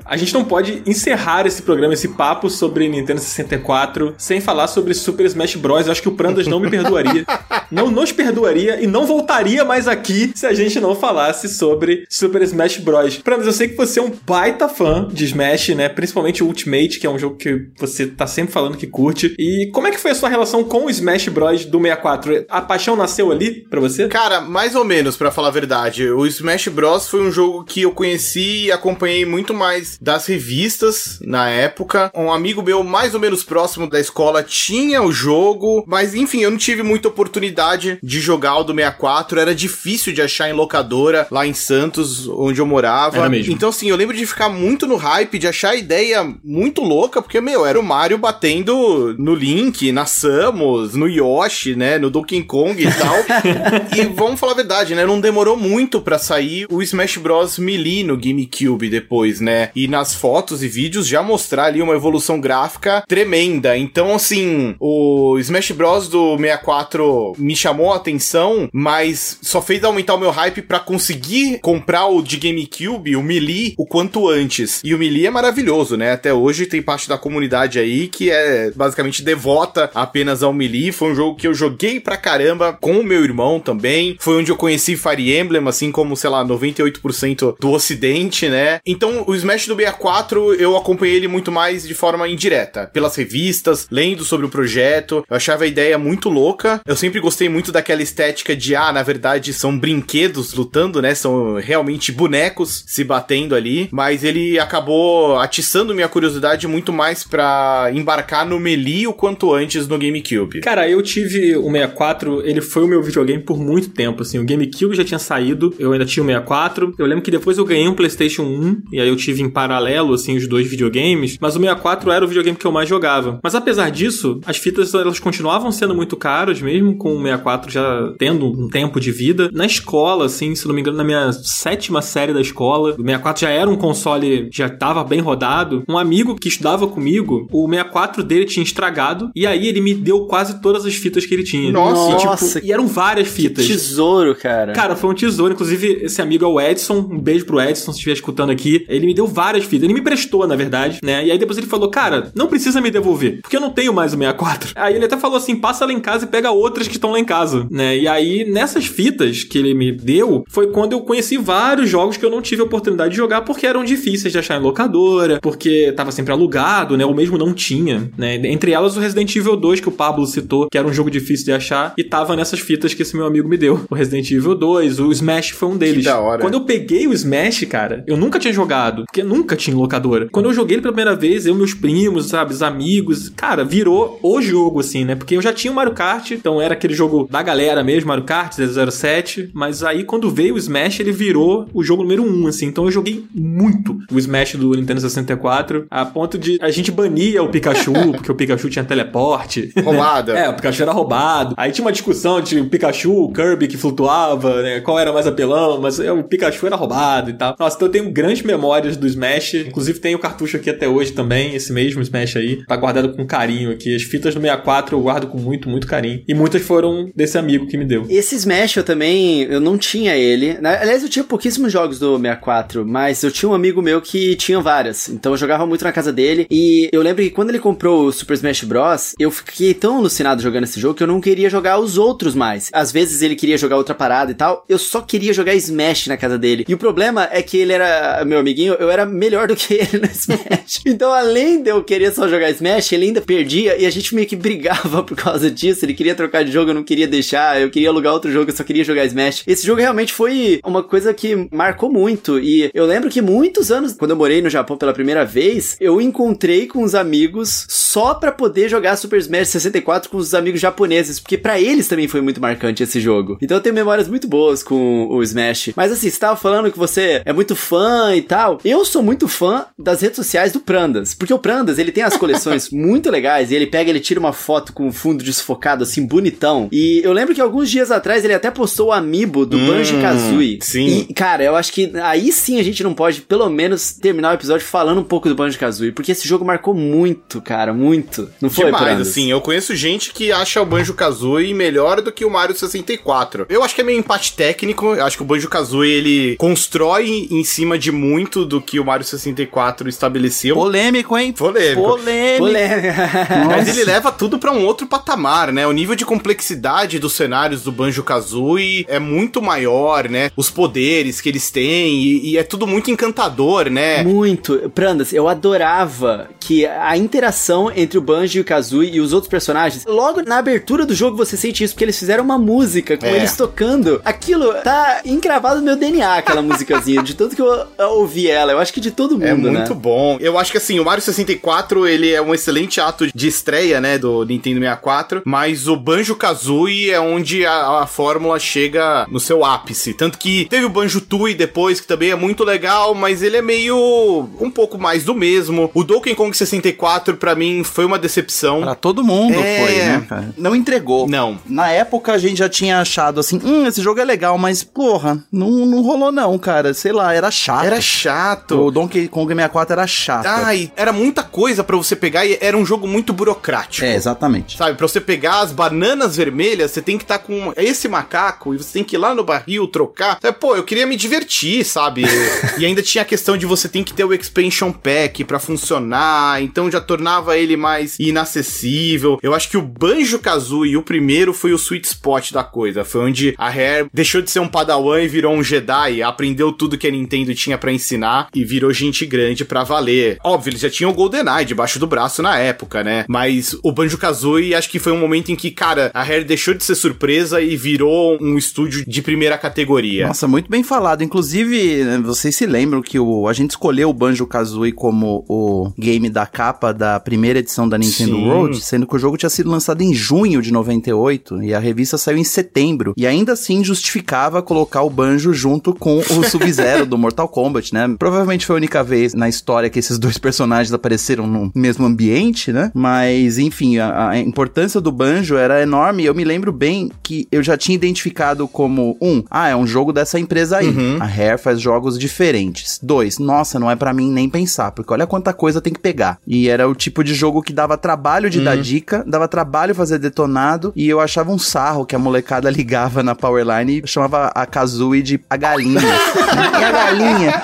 A gente não pode encerrar esse programa, esse papo sobre Nintendo 64, sem falar sobre Super Smash Bros. Eu acho que o Prandas não me perdoaria. não nos perdoaria e não voltaria mais aqui se a gente não falasse sobre Super Smash Bros. Prandas, eu sei que você é um baita fã de Smash, né? Principalmente o Ultimate, que é um jogo que você tá sempre falando que curte. E como é que foi a sua relação com o Smash Bros. do 64? A paixão nasceu ali pra você? Cara, mais ou menos, pra falar a verdade. O Smash Bros. foi um jogo que eu conheci e acompanhei muito mais das revistas na época. Um amigo meu, mais ou menos próximo da escola, tinha o jogo, mas enfim, eu não tive muita oportunidade de jogar o do 64. Era difícil de achar em locadora lá em Santos, onde eu morava. Era mesmo. Então, assim, eu lembro de ficar muito no hype, de achar a ideia muito louca, porque, meu, era o Mario batendo no Link, na Samus, no Yoshi, né, no Donkey Kong e tal. e vamos falar a verdade, né, não demorou muito pra sair o Smash Bros. Melee no GameCube depois, né, e nas fotos e vídeos já mostrar ali uma evolução gráfica tremenda. Então, assim, o Smash Bros. do 64 me chamou a atenção, mas só fez aumentar o meu hype pra conseguir comprar o de GameCube, o Melee, o quanto antes. E o Melee é maravilhoso, né? Até hoje tem parte da comunidade aí que é basicamente devota apenas ao Melee. Foi um jogo que eu joguei pra caramba com o meu irmão também. Foi onde eu conheci Fire Emblem, assim como, sei lá, 98% do ocidente, né? Então, o Smash do 64, eu acompanhei ele muito mais de forma indireta, pelas revistas, lendo sobre o projeto. Eu achava a ideia muito louca. Eu sempre gostei muito daquela estética de, ah, na verdade, são brinquedos lutando, né? São realmente bonecos se batendo ali. Mas ele acabou atiçando minha curiosidade muito mais pra embarcar no Melee o quanto antes no GameCube. Cara, eu tive o 64, ele foi o meu videogame por muito tempo, assim, o GameCube já tinha saído, eu ainda tinha o 64, eu lembro que depois eu ganhei um PlayStation 1, e aí eu tive em paralelo, assim, os dois videogames, mas o 64 era o videogame que eu mais jogava. Mas apesar disso, as fitas, elas continuavam sendo muito caras, mesmo com o 64 já tendo um tempo de vida. Na escola, assim, se não me engano, na minha sétima série da escola, o 64 já era um console, já tava bem rodado, um amigo que estudava comigo, o 64 dele tinha estragado, e aí ele me deu quase todas as fitas que ele tinha. Nossa. E, tipo, Nossa. e eram várias fitas. Tesouro, cara. Cara, foi um tesouro. Inclusive, esse amigo é o Edson. Um beijo pro Edson, se estiver escutando aqui. Ele me deu várias fitas. Ele me prestou, na verdade, né? E aí depois ele falou, cara, não precisa me devolver, porque eu não tenho mais o 64. Aí ele até falou assim, passa lá em casa e pega outras que estão lá em casa, né? E aí, nessas fitas que ele me deu, foi quando eu conheci vários jogos que eu não tive a oportunidade de jogar porque eram difíceis de achar em locadora, porque tava sempre alugado, né? Ou mesmo não tinha, né? Entre elas o Resident Evil 2, que o Pablo citou, que era um jogo difícil de achar, e tava nessas fitas que esse meu amigo me deu. O Resident Evil 2, o Smash foi um deles. da hora. Quando eu peguei o Smash, cara, eu nunca tinha jogado, porque nunca tinha locadora. Quando eu joguei ele pela primeira vez, eu, meus primos, sabe, os amigos, cara, virou o jogo, assim, né? Porque eu já tinha o Mario Kart, então era aquele jogo da galera mesmo, Mario Kart 007, mas aí quando veio o Smash, ele virou o jogo número 1, assim. Então eu joguei muito o Smash do Nintendo 64, a ponto de a gente bania o Pikachu, porque o Pikachu tinha teleporte. Roubada. É, o Pikachu era roubado. Aí tinha uma discussão de o Pikachu, o Kirby que flutuava, né? Qual era mais apelão, mas é, o Pikachu era roubado e tal. Nossa, então eu tenho grandes memórias do Smash. Inclusive tem o cartucho aqui até hoje também, esse mesmo Smash aí. Tá guardado com carinho aqui. As fitas do 64 eu guardo com muito, muito carinho. E muitas foram desse amigo que me deu. Esse Smash eu também, eu não tinha ele. Aliás, eu tinha pouquíssimos jogos do 64, mas eu tinha um amigo meu que tinha várias. Então eu jogava muito na casa dele. E eu lembro que quando ele comprou o Super Smash Bros, eu fiquei tão alucinado jogando esse jogo que eu não queria jogar os outros mais. Às vezes ele queria jogar outra parada e tal. Eu só queria jogar Smash na casa dele. E o problema é que ele era meu amiguinho, eu era melhor do que ele no Smash. Então, além de eu querer só jogar Smash, ele ainda perdia e a gente meio que brigava por causa disso. Ele queria trocar de jogo, eu não queria deixar. Eu queria alugar outro jogo, eu só queria jogar Smash. Esse jogo realmente foi uma coisa que marcou muito. E eu lembro que muitos anos, quando eu morei no Japão pela primeira vez, eu encontrei com os amigos só pra poder jogar Super Smash 64 com os amigos japoneses, porque pra eles também foi muito marcante esse jogo. Então eu tenho memórias muito boas com o Smash. Mas assim, você tava falando que você é muito fã e tal, eu sou muito fã das redes sociais do Prandas. Porque o Prandas, ele tem as coleções muito legais e ele pega, ele tira uma foto com o fundo desfocado, assim, bonitão. E eu lembro que alguns dias atrás ele até postou o amiibo do Hum, Banjo-Kazooie. sim. E, cara, eu acho que aí sim a gente não pode, pelo menos, terminar o episódio falando um pouco do Banjo-Kazooie. Porque esse jogo marcou muito, cara, muito. Não foi, Demais, Prandas? assim, eu conheço gente que acha o Banjo-Kazooie melhor do que o Mario 64. Eu acho que é meio empate técnico, eu acho que o Banjo-Kazooie, ele constrói em cima de muito do que o Mario 64 estabeleceu. Polêmico, hein? Polêmico. Polêmico. Polêmica. Mas ele leva tudo pra um outro patamar, né? O nível de complexidade dos cenários do Banjo-Kazooie é muito maior, né? Os poderes que eles têm e, e é tudo muito encantador, né? Muito. Prandas, eu adorava que a interação entre o Banjo e o Kazooie e os outros personagens, logo na abertura do jogo você sente isso, porque eles fizeram uma música com É. eles tocando. Aquilo tá encravado no meu DNA, aquela musicazinha, de tanto que eu, eu ouvi ela. Eu acho que de todo mundo, É né? muito bom. Eu acho que assim, o Mario 64, ele é um excelente ato de estreia, né, do Nintendo 64, mas o Banjo-Kazooie é onde a, a fórmula chega no seu ápice. Tanto que teve o Banjo-Tooie depois, que também é muito legal, mas ele é meio um pouco mais do mesmo. O Donkey Kong 64 pra mim foi uma decepção. Pra todo mundo É. foi, né, cara? Não entregou. Não. Na época a gente já tinha achado assim, hum, esse jogo é legal, mas porra, não, não rolou não, cara. Sei lá, era chato. Era chato. O Donkey Kong 64 era chato. Ai, era muita coisa pra você pegar e era um jogo muito burocrático. É, exatamente. Sabe, pra você pegar as bananas vermelhas, você tem que estar com esse macaco e você tem que ir lá no barril trocar. Sabe, Pô, eu queria me divertir, sabe? e ainda tinha a questão de você tem que ter o expansion pack pra funcionar, então já tornava ele mais inacessível. Eu acho que o Banjo-Kazooie, o primeiro, foi o sweet spot da coisa. Foi onde a Rare deixou de ser um padawan e virou um Jedi, aprendeu tudo que a Nintendo tinha pra ensinar e virou gente grande pra valer. Óbvio, eles já tinham o GoldenEye debaixo do braço na época, né? Mas o Banjo-Kazooie acho que foi um momento em que, cara, a Rare deixou de ser surpresa e virou um estúdio de primeira categoria. Nossa, muito bem falado. Inclusive, né, vocês se lembram que o, a gente escolheu o Banjo-Kazooie como o game da capa da primeira edição da Nintendo Sim. World, sendo que o jogo tinha sido lançado em junho de 98 e a revista saiu em setembro. E ainda assim justificava colocar o Banjo junto com o Sub-Zero do Mortal Kombat, né? Provavelmente foi a única vez na história que esses dois personagens apareceram no mesmo ambiente, né? Mas, enfim, a, a importância do Banjo era enorme. e Eu me lembro bem que eu já tinha identificado como um, ah, é um jogo dessa empresa aí. A Rare faz jogos diferentes. Dois, nossa, não é pra mim nem pensar, porque olha quanta coisa tem que pegar. E era o tipo de jogo que dava trabalho de dar dica, dava trabalho fazer detonado, e eu achava um sarro que a molecada ligava na Powerline e chamava a Kazooie de a galinha. e a galinha.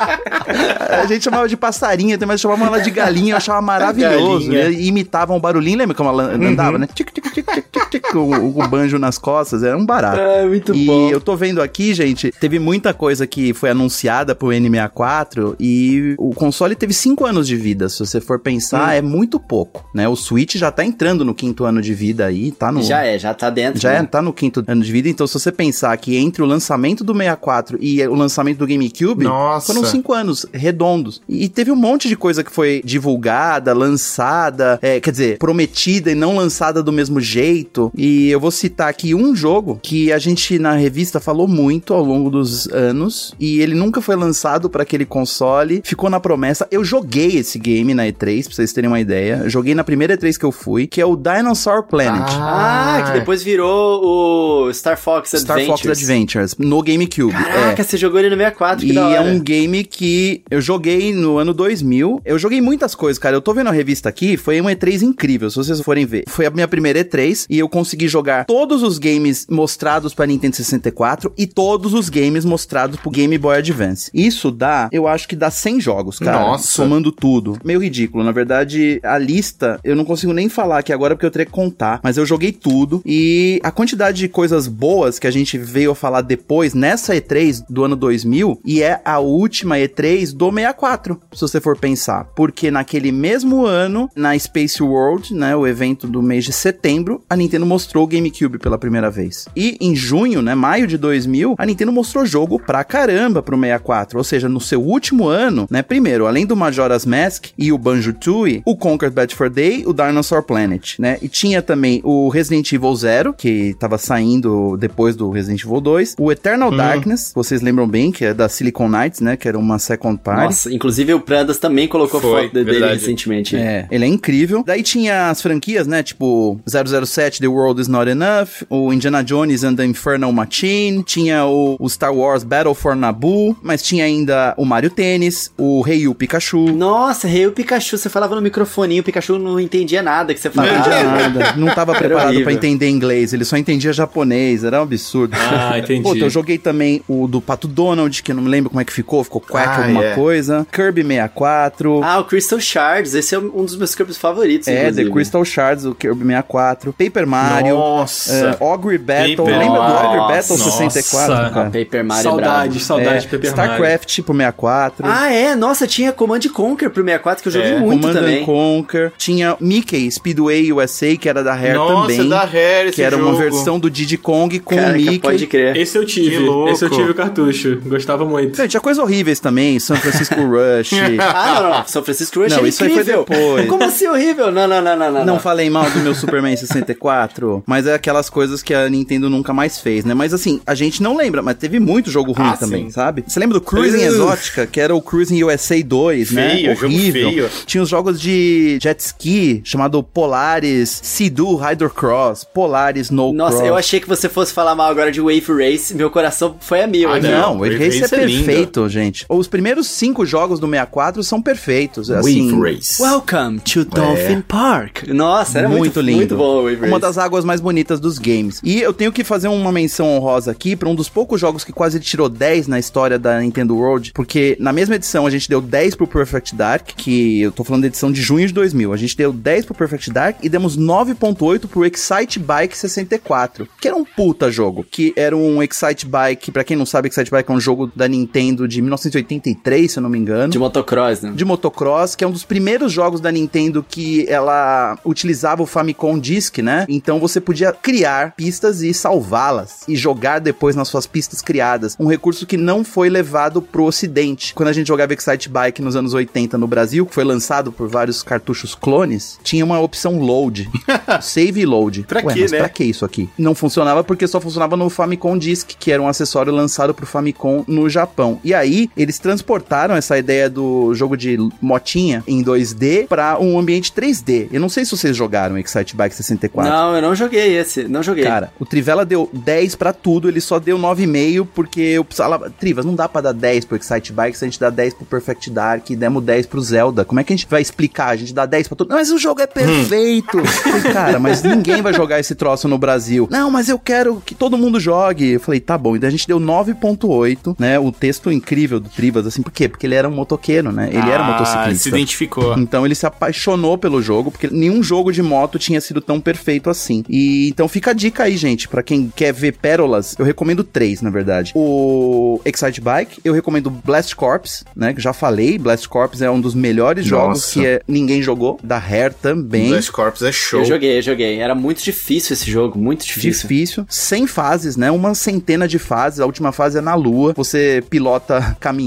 A gente chamava de passarinha, mas chamavam ela de galinha, eu achava maravilhoso. E imitavam um barulhinho, lembra como ela andava, né? Tic, tic, tic, tic, tic, o, o banjo nas costas, era um barato. É, muito e bom. eu tô vendo aqui, gente, teve muita coisa que foi anunciada pro N64 e o console teve 5 anos de vida. Se você for pensar, é muito pouco, né? O Switch já tá entrando no quinto ano de vida aí, tá no... Já é, já tá dentro. Já né? é, tá no quinto ano de vida, então se você pensar que entre o lançamento do 64 e o lançamento do GameCube, Nossa. foram cinco anos redondos. E teve um monte de coisa que foi divulgada, lançada, é, quer dizer, prometida e não lançada do mesmo jeito. E eu vou citar aqui um jogo que a gente na revista falou muito ao longo dos anos e ele nunca foi lançado para aquele console, ficou na promessa. Eu joguei esse game na E3, pra vocês terem uma ideia. Eu joguei na primeira E3 que eu fui, que é o Dinosaur Planet. Ah, que depois virou o Star Fox Star Adventures. Fox Adventures no GameCube. Caraca, é. você jogou ele no 64, que E da hora. é um game que eu joguei no ano 2000. Eu joguei muitas coisas, cara. Eu tô vendo a revista aqui, foi uma E3 incrível, se vocês forem ver. Foi a minha primeira E3 e eu consegui jogar todos os games mostrados pra Nintendo 64 e todos os games mostrados pro Game Boy Advance. Isso dá, eu acho que dá 100 jogos, cara. Nossa. Somando tudo. Meio ridículo. Na verdade, a lista, eu não consigo nem falar aqui agora porque eu teria que contar, mas eu joguei tudo e a quantidade de coisas boas que a gente veio a falar depois nessa E3 do ano 2000 e é a última E3 do 64, se você for pensar, porque naquele mesmo ano, na Space World, né, o evento do mês de setembro, a Nintendo mostrou o GameCube pela primeira vez. E em junho, né, maio de 2000, a Nintendo mostrou jogo pra caramba pro 64. Ou seja, no seu último ano, né, primeiro, além do Majora's Mask e o Banjo-Tooie, o Conquered Bad for Day, o Dinosaur Planet, né? E tinha também o Resident Evil Zero, que tava saindo depois do Resident Evil 2, o Eternal Darkness, vocês lembram bem, que é da Silicon Knights, né, que era uma second party. Nossa, inclusive o Prandas também colocou Foi, foto dele verdade. recentemente. É, ele é incrível. Daí tinha as franquias, né? Tipo 007 The World Is Not Enough, o Indiana Jones and the Infernal Machine, tinha o, o Star Wars Battle for Naboo, mas tinha ainda o Mario Tennis, o Rei o Pikachu. Nossa, Rei o Pikachu, você falava no microfoninho, o Pikachu não entendia nada que você Não falava. entendia nada, não tava preparado pra entender inglês, ele só entendia japonês, era um absurdo. Ah, entendi. Puta, eu joguei também o do Pato Donald, que eu não me lembro como é que ficou, ficou Quack Ah, alguma é. coisa. Kirby 64. Ah, o Crystal Shards, esse é um dos meus Kirby's favoritos, É, inclusive. The Crystal Shards, o Kirby 64. Paper Mario. Nossa. É, Ogre Battle. Paper Lembra do Ogre. Battle Nossa. 64, Ah, cara? Paper Mario é Saudades, brabo. saudades de É, Paper Mario. StarCraft pro 64. Ah, é? Nossa, tinha Command Conquer pro 64 que eu joguei É, muito Command também. and Conquer. Tinha Mickey Speedway USA, que era da Rare Nossa, também. da Rare esse que era uma jogo. versão do Diddy Kong com o Caraca, Mickey. pode crer. Esse eu tive. Que louco. Esse eu tive o cartucho. Gostava muito. Não, tinha coisas horríveis também, San Francisco Rush. Ah, não, não. São Francisco Rush Não, é isso aí foi incrível. depois. Como assim horrível? Não, não, não, não, não. Não falei mal do meu Superman 64, mas é aquelas coisas que a Nintendo nunca mais fez, né? Mas assim, a gente não lembra, mas teve muito jogo ruim Ah, também, sim. sabe? Você lembra do Cruising Ugh. Exótica, que era o Cruising USA 2, né? Feio, jogo Horrível. feio. Tinha os jogos de jet ski, chamado Polaris, Sea-Doo Hydrocross, Polaris No Nossa, Cross. eu achei que você fosse falar mal agora de Wave Race. Meu coração foi a mil. Ah. Não, Wave Wave Race é Race é lindo. perfeito, gente. Os primeiros cinco jogos do 64 são perfeitos. assim, Wave Race. Welcome to Dolphin Park. Nossa, era muito, muito lindo. Muito bom Wave Race. Uma das águas mais bonitas dos games. E eu tenho que fazer uma menção honrosa aqui pra um dos poucos jogos que quase tirou 10 na história da Nintendo World, porque na mesma edição a gente deu 10 pro Perfect Dark, que eu tô falando da edição de junho de 2000. A gente deu 10 pro Perfect Dark e demos 9.8 pro Excite Bike 64, que era um puta jogo, que era um Excite Bike, pra quem não sabe, Excite Bike é um jogo da Nintendo de 1983, se eu não me engano De motocross, né? de motocross, que é um dos primeiros jogos da Nintendo que ela utilizava o Famicom Disk, né? Então você podia criar pistas e salvá-las e jogar depois nas suas pistas criadas. Um recurso que não foi levado pro ocidente. Quando a gente jogava Excite Bike nos anos 80 no Brasil, que foi lançado por vários cartuchos clones, tinha uma opção load, save e load. Pra Ué, quê, mas né? pra que isso aqui? Não funcionava porque só funcionava no Famicom Disk, que era um acessório lançado pro Famicom no Japão. E aí, eles transportaram essa ideia do jogo de motinha em 2D pra um ambiente 3D. Eu não sei se vocês jogaram Excite Bike 64. Não, eu não joguei esse. Não joguei. Cara, o Trivela deu 10 pra tudo, ele só deu 9,5 porque eu precisava. Trivas, não dá pra dar 10 pro Excite Bike se a gente dá 10 pro Perfect Dark e demos 10 pro Zelda. Como é que a gente vai explicar? A gente dá 10 pra tudo. Mas o jogo é perfeito. Falei, Cara, mas ninguém vai jogar esse troço no Brasil. Não, mas eu quero que todo mundo jogue. Eu falei, tá bom. E daí a gente deu 9.8, né? O texto incrível do Trivas, assim, por quê? Porque ele era um motoqueiro, né? Ele era um Ah, motociclista. se identificou. Então ele se apaixonou pelo jogo, porque nenhum jogo de moto tinha sido tão perfeito assim. E então fica a dica aí, gente, pra quem quer ver pérolas, eu recomendo três, na verdade. O Excite Bike, eu recomendo Blast Corps, né, que já falei, Blast Corps é um dos melhores jogos Nossa. que é- ninguém jogou, da Rare também. Blast Corps é show. Eu joguei, eu joguei. Era muito difícil esse jogo, muito difícil. Difícil, sem fases, né? Uma centena de fases. A última fase é na Lua. Você pilota caminhões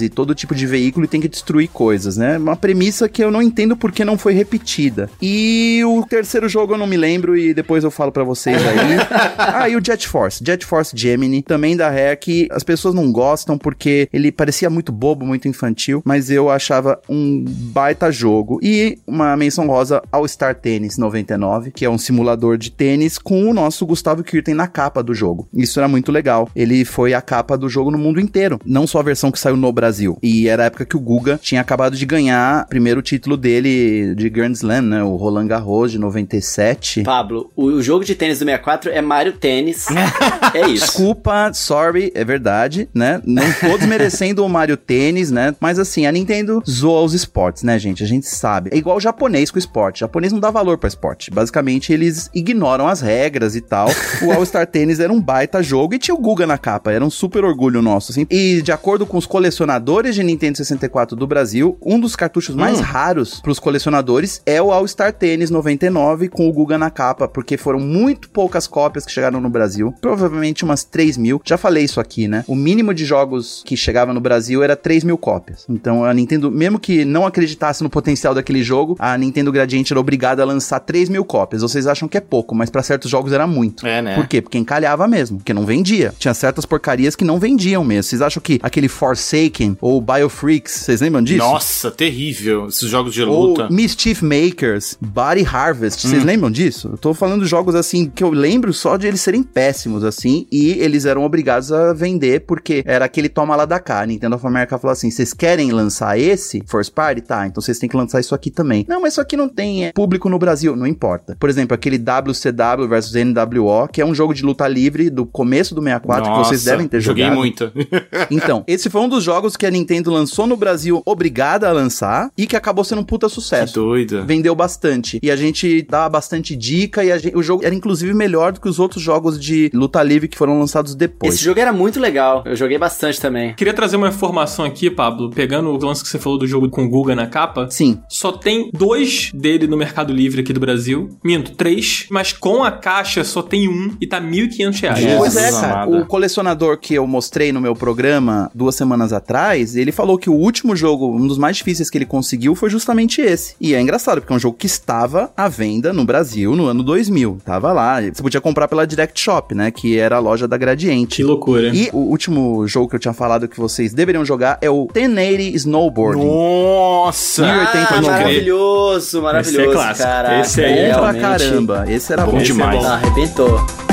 e todo tipo de veículo e tem que destruir coisas, né? Uma premissa que eu não entendo porque não foi repetida. E o terceiro jogo eu não me lembro e depois eu falo pra vocês aí. ah, e o Jet Force. Jet Force Gemini, também da Rare, as pessoas não gostam porque ele parecia muito bobo, muito infantil, mas eu achava um baita jogo. E uma menção rosa ao Star Tennis 99, que é um simulador de tênis com o nosso Gustavo Kirten na capa do jogo. Isso era muito legal. Ele foi a capa do jogo no mundo inteiro, não só a versão que saiu no Brasil. E era a época que o Guga tinha acabado de ganhar o primeiro título dele de Grand Slam, né? O Roland Garros de 97. Pablo, o, jogo de tênis do 64 é Mario Tênis. é isso. Desculpa, sorry, é verdade, né? Não tô desmerecendo o Mario Tênis, né? Mas assim, a Nintendo zoa os esportes, né, gente? A gente sabe. É igual o japonês com o esporte. O japonês não dá valor pra esporte. Basicamente, eles ignoram as regras e tal. O All-Star Tênis era um baita jogo e tinha o Guga na capa. Era um super orgulho nosso, assim. E de acordo com os colecionadores de Nintendo 64 do Brasil, um dos cartuchos mais raros pros colecionadores é o All-Star Tênis 99 com o Guga na capa, porque foram muito poucas cópias que chegaram no Brasil. Provavelmente umas 3 mil. Já falei isso aqui, né? O mínimo de jogos que chegava no Brasil era 3 mil cópias. Então a Nintendo, mesmo que não acreditasse no potencial daquele jogo, a Nintendo Gradiente era obrigada a lançar 3 mil cópias. Vocês acham que é pouco, mas para certos jogos era muito. É, né? Por quê? Porque encalhava mesmo, porque não vendia. Tinha certas porcarias que não vendiam mesmo. Vocês acham que aquele Forsaken ou Biofreaks, vocês lembram disso? Nossa, terrível. Esses jogos de Ou luta. Mischief Makers, Body Harvest, Hum. vocês lembram disso? Eu tô falando de jogos assim que eu lembro só de eles serem péssimos assim e eles eram obrigados a vender porque era aquele toma lá da cá. A Nintendo of America falou assim: "Vocês querem lançar esse First Party? Tá, então vocês têm que lançar isso aqui também". Não, mas isso aqui não tem é, público no Brasil, não importa. Por exemplo, aquele WCW versus NWO, que é um jogo de luta livre do começo do 64 que vocês Nossa, devem ter joguei jogado. muito. Então, esse foi um dos jogos que a Nintendo lançou no Brasil, obrigada a lançar, e que acabou sendo um puta que sucesso. doida. Vendeu bastante. E a gente dá bastante dica, e a gente- o jogo era inclusive melhor do que os outros jogos de luta livre que foram lançados depois. Esse jogo era muito legal. Eu joguei bastante também. Queria trazer uma informação aqui, Pablo, pegando o lance que você falou do jogo com o Guga na capa. Sim. Só tem dois dele no Mercado Livre aqui do Brasil. Minto, três. Mas com a caixa só tem um e tá 1.500 reais. Jesus Pois é, cara. O colecionador que eu mostrei no meu programa duas semanas atrás, ele falou que o último jogo, um dos mais difíceis que ele conseguiu, foi justamente esse. E é engraçado, porque é um jogo que estava à venda no Brasil no ano 2000. Tava lá. Você podia comprar pela Direct Shop, né? Que era a loja da Gradiente. Que loucura. E o último jogo que eu tinha falado que vocês deveriam jogar é o 1080 Snowboarding. Nossa! 1080 Ah, maravilhoso, maravilhoso, Esse é clássico. caraca. Esse aí Bom é pra realmente. caramba. Esse era bom, Bom demais. Ah, arrebentou.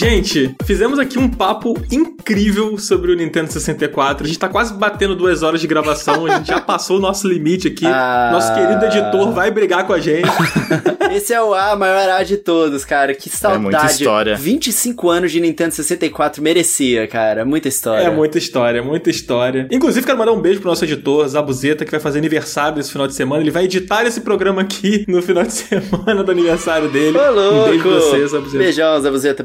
Gente, fizemos aqui um papo incrível sobre o Nintendo 64. A gente tá quase batendo duas horas de gravação. A gente já passou o nosso limite aqui. Ah. Nosso querido editor vai brigar com a gente. Esse é o A maior A de todos, cara. Que saudade. muita história. 25 anos de Nintendo 64 merecia, cara. Muita história. É muita história, muita história. Inclusive, quero mandar um beijo pro nosso editor, Zabuzeta, que vai fazer aniversário esse final de semana. Ele vai editar esse programa aqui no final de semana do aniversário dele. Ô, louco. Um beijo pra você, Zabuzeta. Beijão, Zé Buzeta.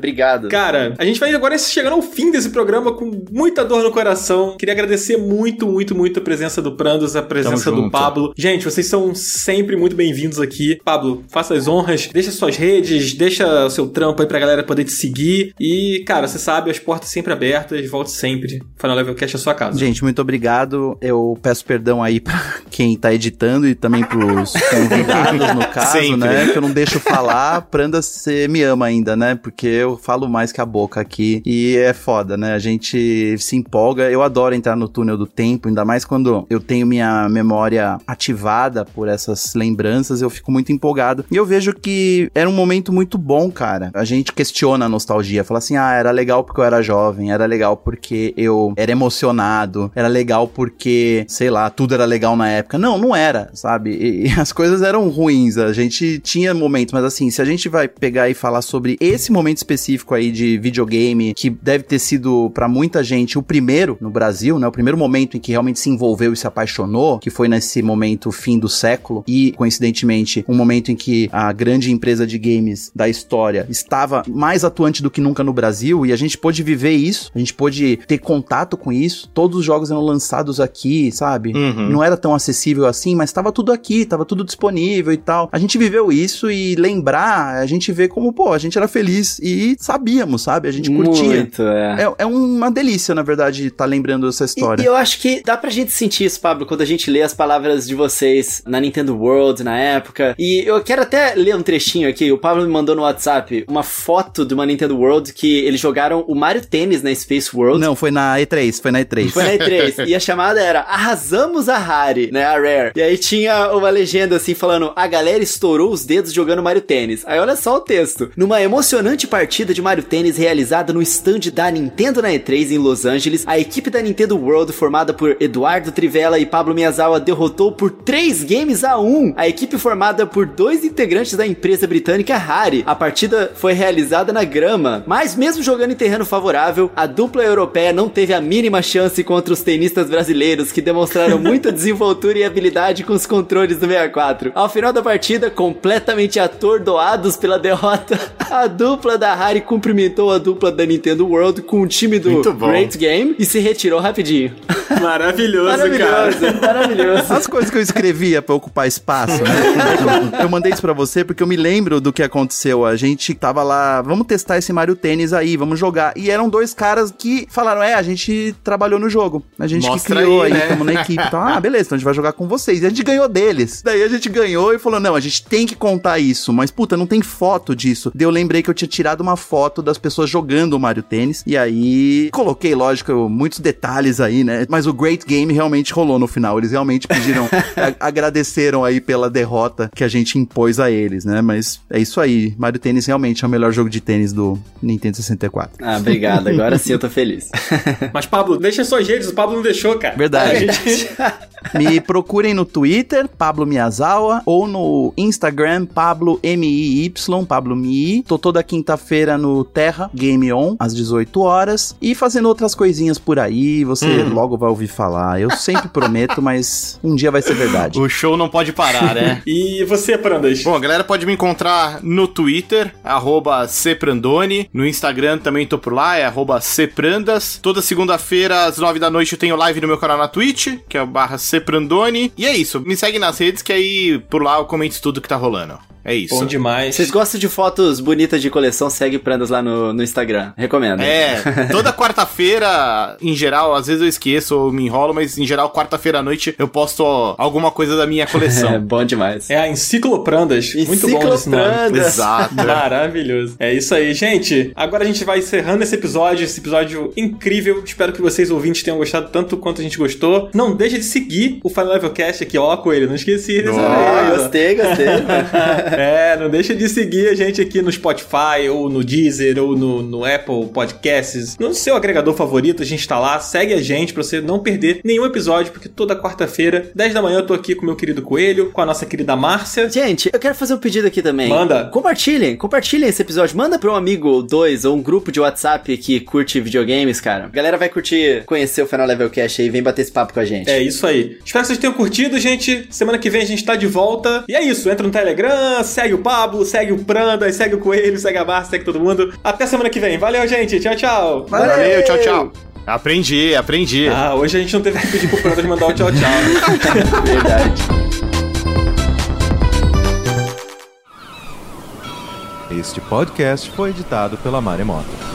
Cara, a gente vai agora chegando ao fim desse programa com muita dor no coração. Queria agradecer muito, muito, muito a presença do Prandos, a presença Tamo do junto. Pablo. Gente, vocês são sempre muito bem-vindos aqui. Pablo, faça as honras, deixa suas redes, deixa o seu trampo aí pra galera poder te seguir. E, cara, você sabe, as portas sempre abertas, volte sempre. Final Level Cash é a sua casa. Gente, muito obrigado. Eu peço perdão aí pra quem tá editando e também pros convidados, no caso, Sempre. né? Que eu não deixo falar. Pranda, você me ama ainda, né? Porque eu falo mais que a boca aqui. E é foda, né? A gente se empolga. Eu adoro entrar no túnel do tempo, ainda mais quando eu tenho minha memória ativada por essas lembranças. Eu fico muito empolgado. E eu vejo que era um momento muito bom, cara. A gente questiona a nostalgia. Fala assim, ah, era legal porque eu era jovem. Era legal porque eu era emocionado. Era legal porque, sei lá, tudo era legal na época. Não, não era, sabe? E, e as coisas eram ruins. A gente tinha momentos, mas assim, se a gente vai pegar e falar sobre esse momento específico aí de videogame, que deve ter sido pra muita gente o primeiro no Brasil, né? O primeiro momento em que realmente se envolveu e se apaixonou, que foi nesse momento fim do século e coincidentemente um momento em que a grande empresa de games da história estava mais atuante do que nunca no Brasil e a gente pôde viver isso, a gente pôde ter contato com isso. Todos os jogos eram lançados aqui, sabe? Uhum. Não era tão acessível assim, mas estava tudo aqui, estava tudo disponível e tal. A gente viveu isso e lembrar, a gente vê como, pô, a gente era feliz e sabíamos, sabe? A gente curtia. Muito, é. É, é uma delícia, na verdade, estar lembrando essa E, história. e eu acho que dá pra gente sentir isso, Pablo, quando a gente lê as palavras de vocês na Nintendo World na época. E eu quero até ler um trechinho aqui. O Pablo me mandou no WhatsApp uma foto de uma Nintendo World que eles jogaram o Mario Tennis na Space World. Não, foi na E3, foi na E3. Foi na E3. e a chamada era Arrasamos a Harry, né? A Rare. E aí tinha uma legenda assim falando: A galera estourou os dedos jogando Mario Tênis. Aí olha só o texto. Numa emocionante partida de Mario Tênis realizada no stand da Nintendo na E3 em Los Angeles, a equipe da Nintendo World, formada por Eduardo Trivela e Pablo Miyazawa, derrotou por 3 games a 1 a equipe formada por dois integrantes da empresa britânica Harry. A partida foi realizada na grama, mas mesmo jogando em terreno favorável, a dupla europeia não teve a mínima chance contra os tenistas brasileiros que demonstraram muita desenvoltura e habilidade com os controles do 64. Ao final da partida, completamente atordoados pela derrota, a dupla da Harry cumprimentou cumprimentou a dupla da Nintendo World com o time do. Great Game e se retirou rapidinho. Maravilhoso, cara. Maravilhoso, maravilhoso. As coisas que eu escrevia pra ocupar espaço, né? Eu mandei isso pra você porque eu me lembro do que aconteceu. A gente tava lá, vamos testar esse Mario Tênis aí, vamos jogar. E eram dois caras que falaram: é, a gente trabalhou no jogo. A gente Mostra que criou aí, aí, né? estamos na equipe. Então, ah, beleza, então a gente vai jogar com vocês. E a gente ganhou deles. Daí a gente ganhou e falou: não, a gente tem que contar isso. Mas, puta, não tem foto disso. Daí eu lembrei que eu tinha tirado uma foto das pessoas jogando o Mario Tênis. E aí coloquei, lógico, muitos detalhes aí, né? Mas o Great Game realmente rolou no final. Eles realmente pediram, a- agradeceram aí pela derrota que a gente impôs a eles, né? Mas é isso aí. Mario Tênis realmente é o melhor jogo de tênis do Nintendo 64. Ah, obrigado. Agora sim eu tô feliz. Mas, Pablo, deixa suas redes, o Pablo não deixou, cara. Verdade. A gente- Me procurem no Twitter, Pablo Miyazawa, ou no Instagram, Pablo M-I-Y, Pablo Mi. Tô toda quinta-feira no Terra Game On, às 18 horas. E fazendo outras coisinhas por aí, você logo vai ouvir falar. Eu sempre prometo, mas um dia vai ser verdade. O show não pode parar, né? E você, Prandas? Bom, a galera pode me encontrar no Twitter, arroba Cprandone. No Instagram também tô por lá, é arroba Cprandas. Toda segunda-feira, às nove da noite, eu tenho live no meu canal na Twitch, que é o barra Cprandone. E é isso, me segue nas redes que aí por lá eu comento tudo que tá rolando. É isso. Bom demais. Vocês gostam de fotos bonitas de coleção? Segue Prandas lá no, no Instagram. Recomendo. É, toda quarta-feira, em geral, às vezes eu esqueço ou me enrolo, mas em geral, quarta-feira à noite eu posto alguma coisa da minha É coleção. bom demais. É a Encicloprandas. Muito bom esse nome. Encicloprandas. Exato. Maravilhoso. É isso aí, gente. Agora a gente vai encerrando esse episódio, esse episódio incrível. Espero que vocês ouvintes tenham gostado tanto quanto a gente gostou. Não deixe de seguir o Final Level Cast aqui, ó, Coelho. Não esqueci Ah, gostei, gostei. É, não deixa de seguir a gente aqui no Spotify, ou no Deezer, ou no, no Apple Podcasts. No seu agregador favorito, a gente tá lá. Segue a gente pra você não perder nenhum episódio, porque toda quarta-feira, 10 da manhã, eu tô aqui com o meu querido Coelho, com a nossa querida Márcia. Gente, eu quero fazer um pedido aqui também. Manda. Compartilhem, compartilhem esse episódio. Manda pra um amigo ou dois, ou um grupo de WhatsApp que curte videogames, cara. A galera vai curtir conhecer o Final Level Cash aí, vem bater esse papo com a gente. É isso aí. Espero que vocês tenham curtido, gente. Semana que vem a gente tá de volta. E é isso. Entra no Telegram, segue o Pablo, segue o Pranda, segue o Coelho, segue a Márcia, segue todo mundo. Até semana que vem. Valeu, gente. Tchau, tchau. Valeu, tchau, tchau. Aprendi, aprendi. Ah, hoje a gente não teve que pedir pro Pranda de mandar o tchau, tchau. Verdade. Este podcast foi editado pela Maremoto.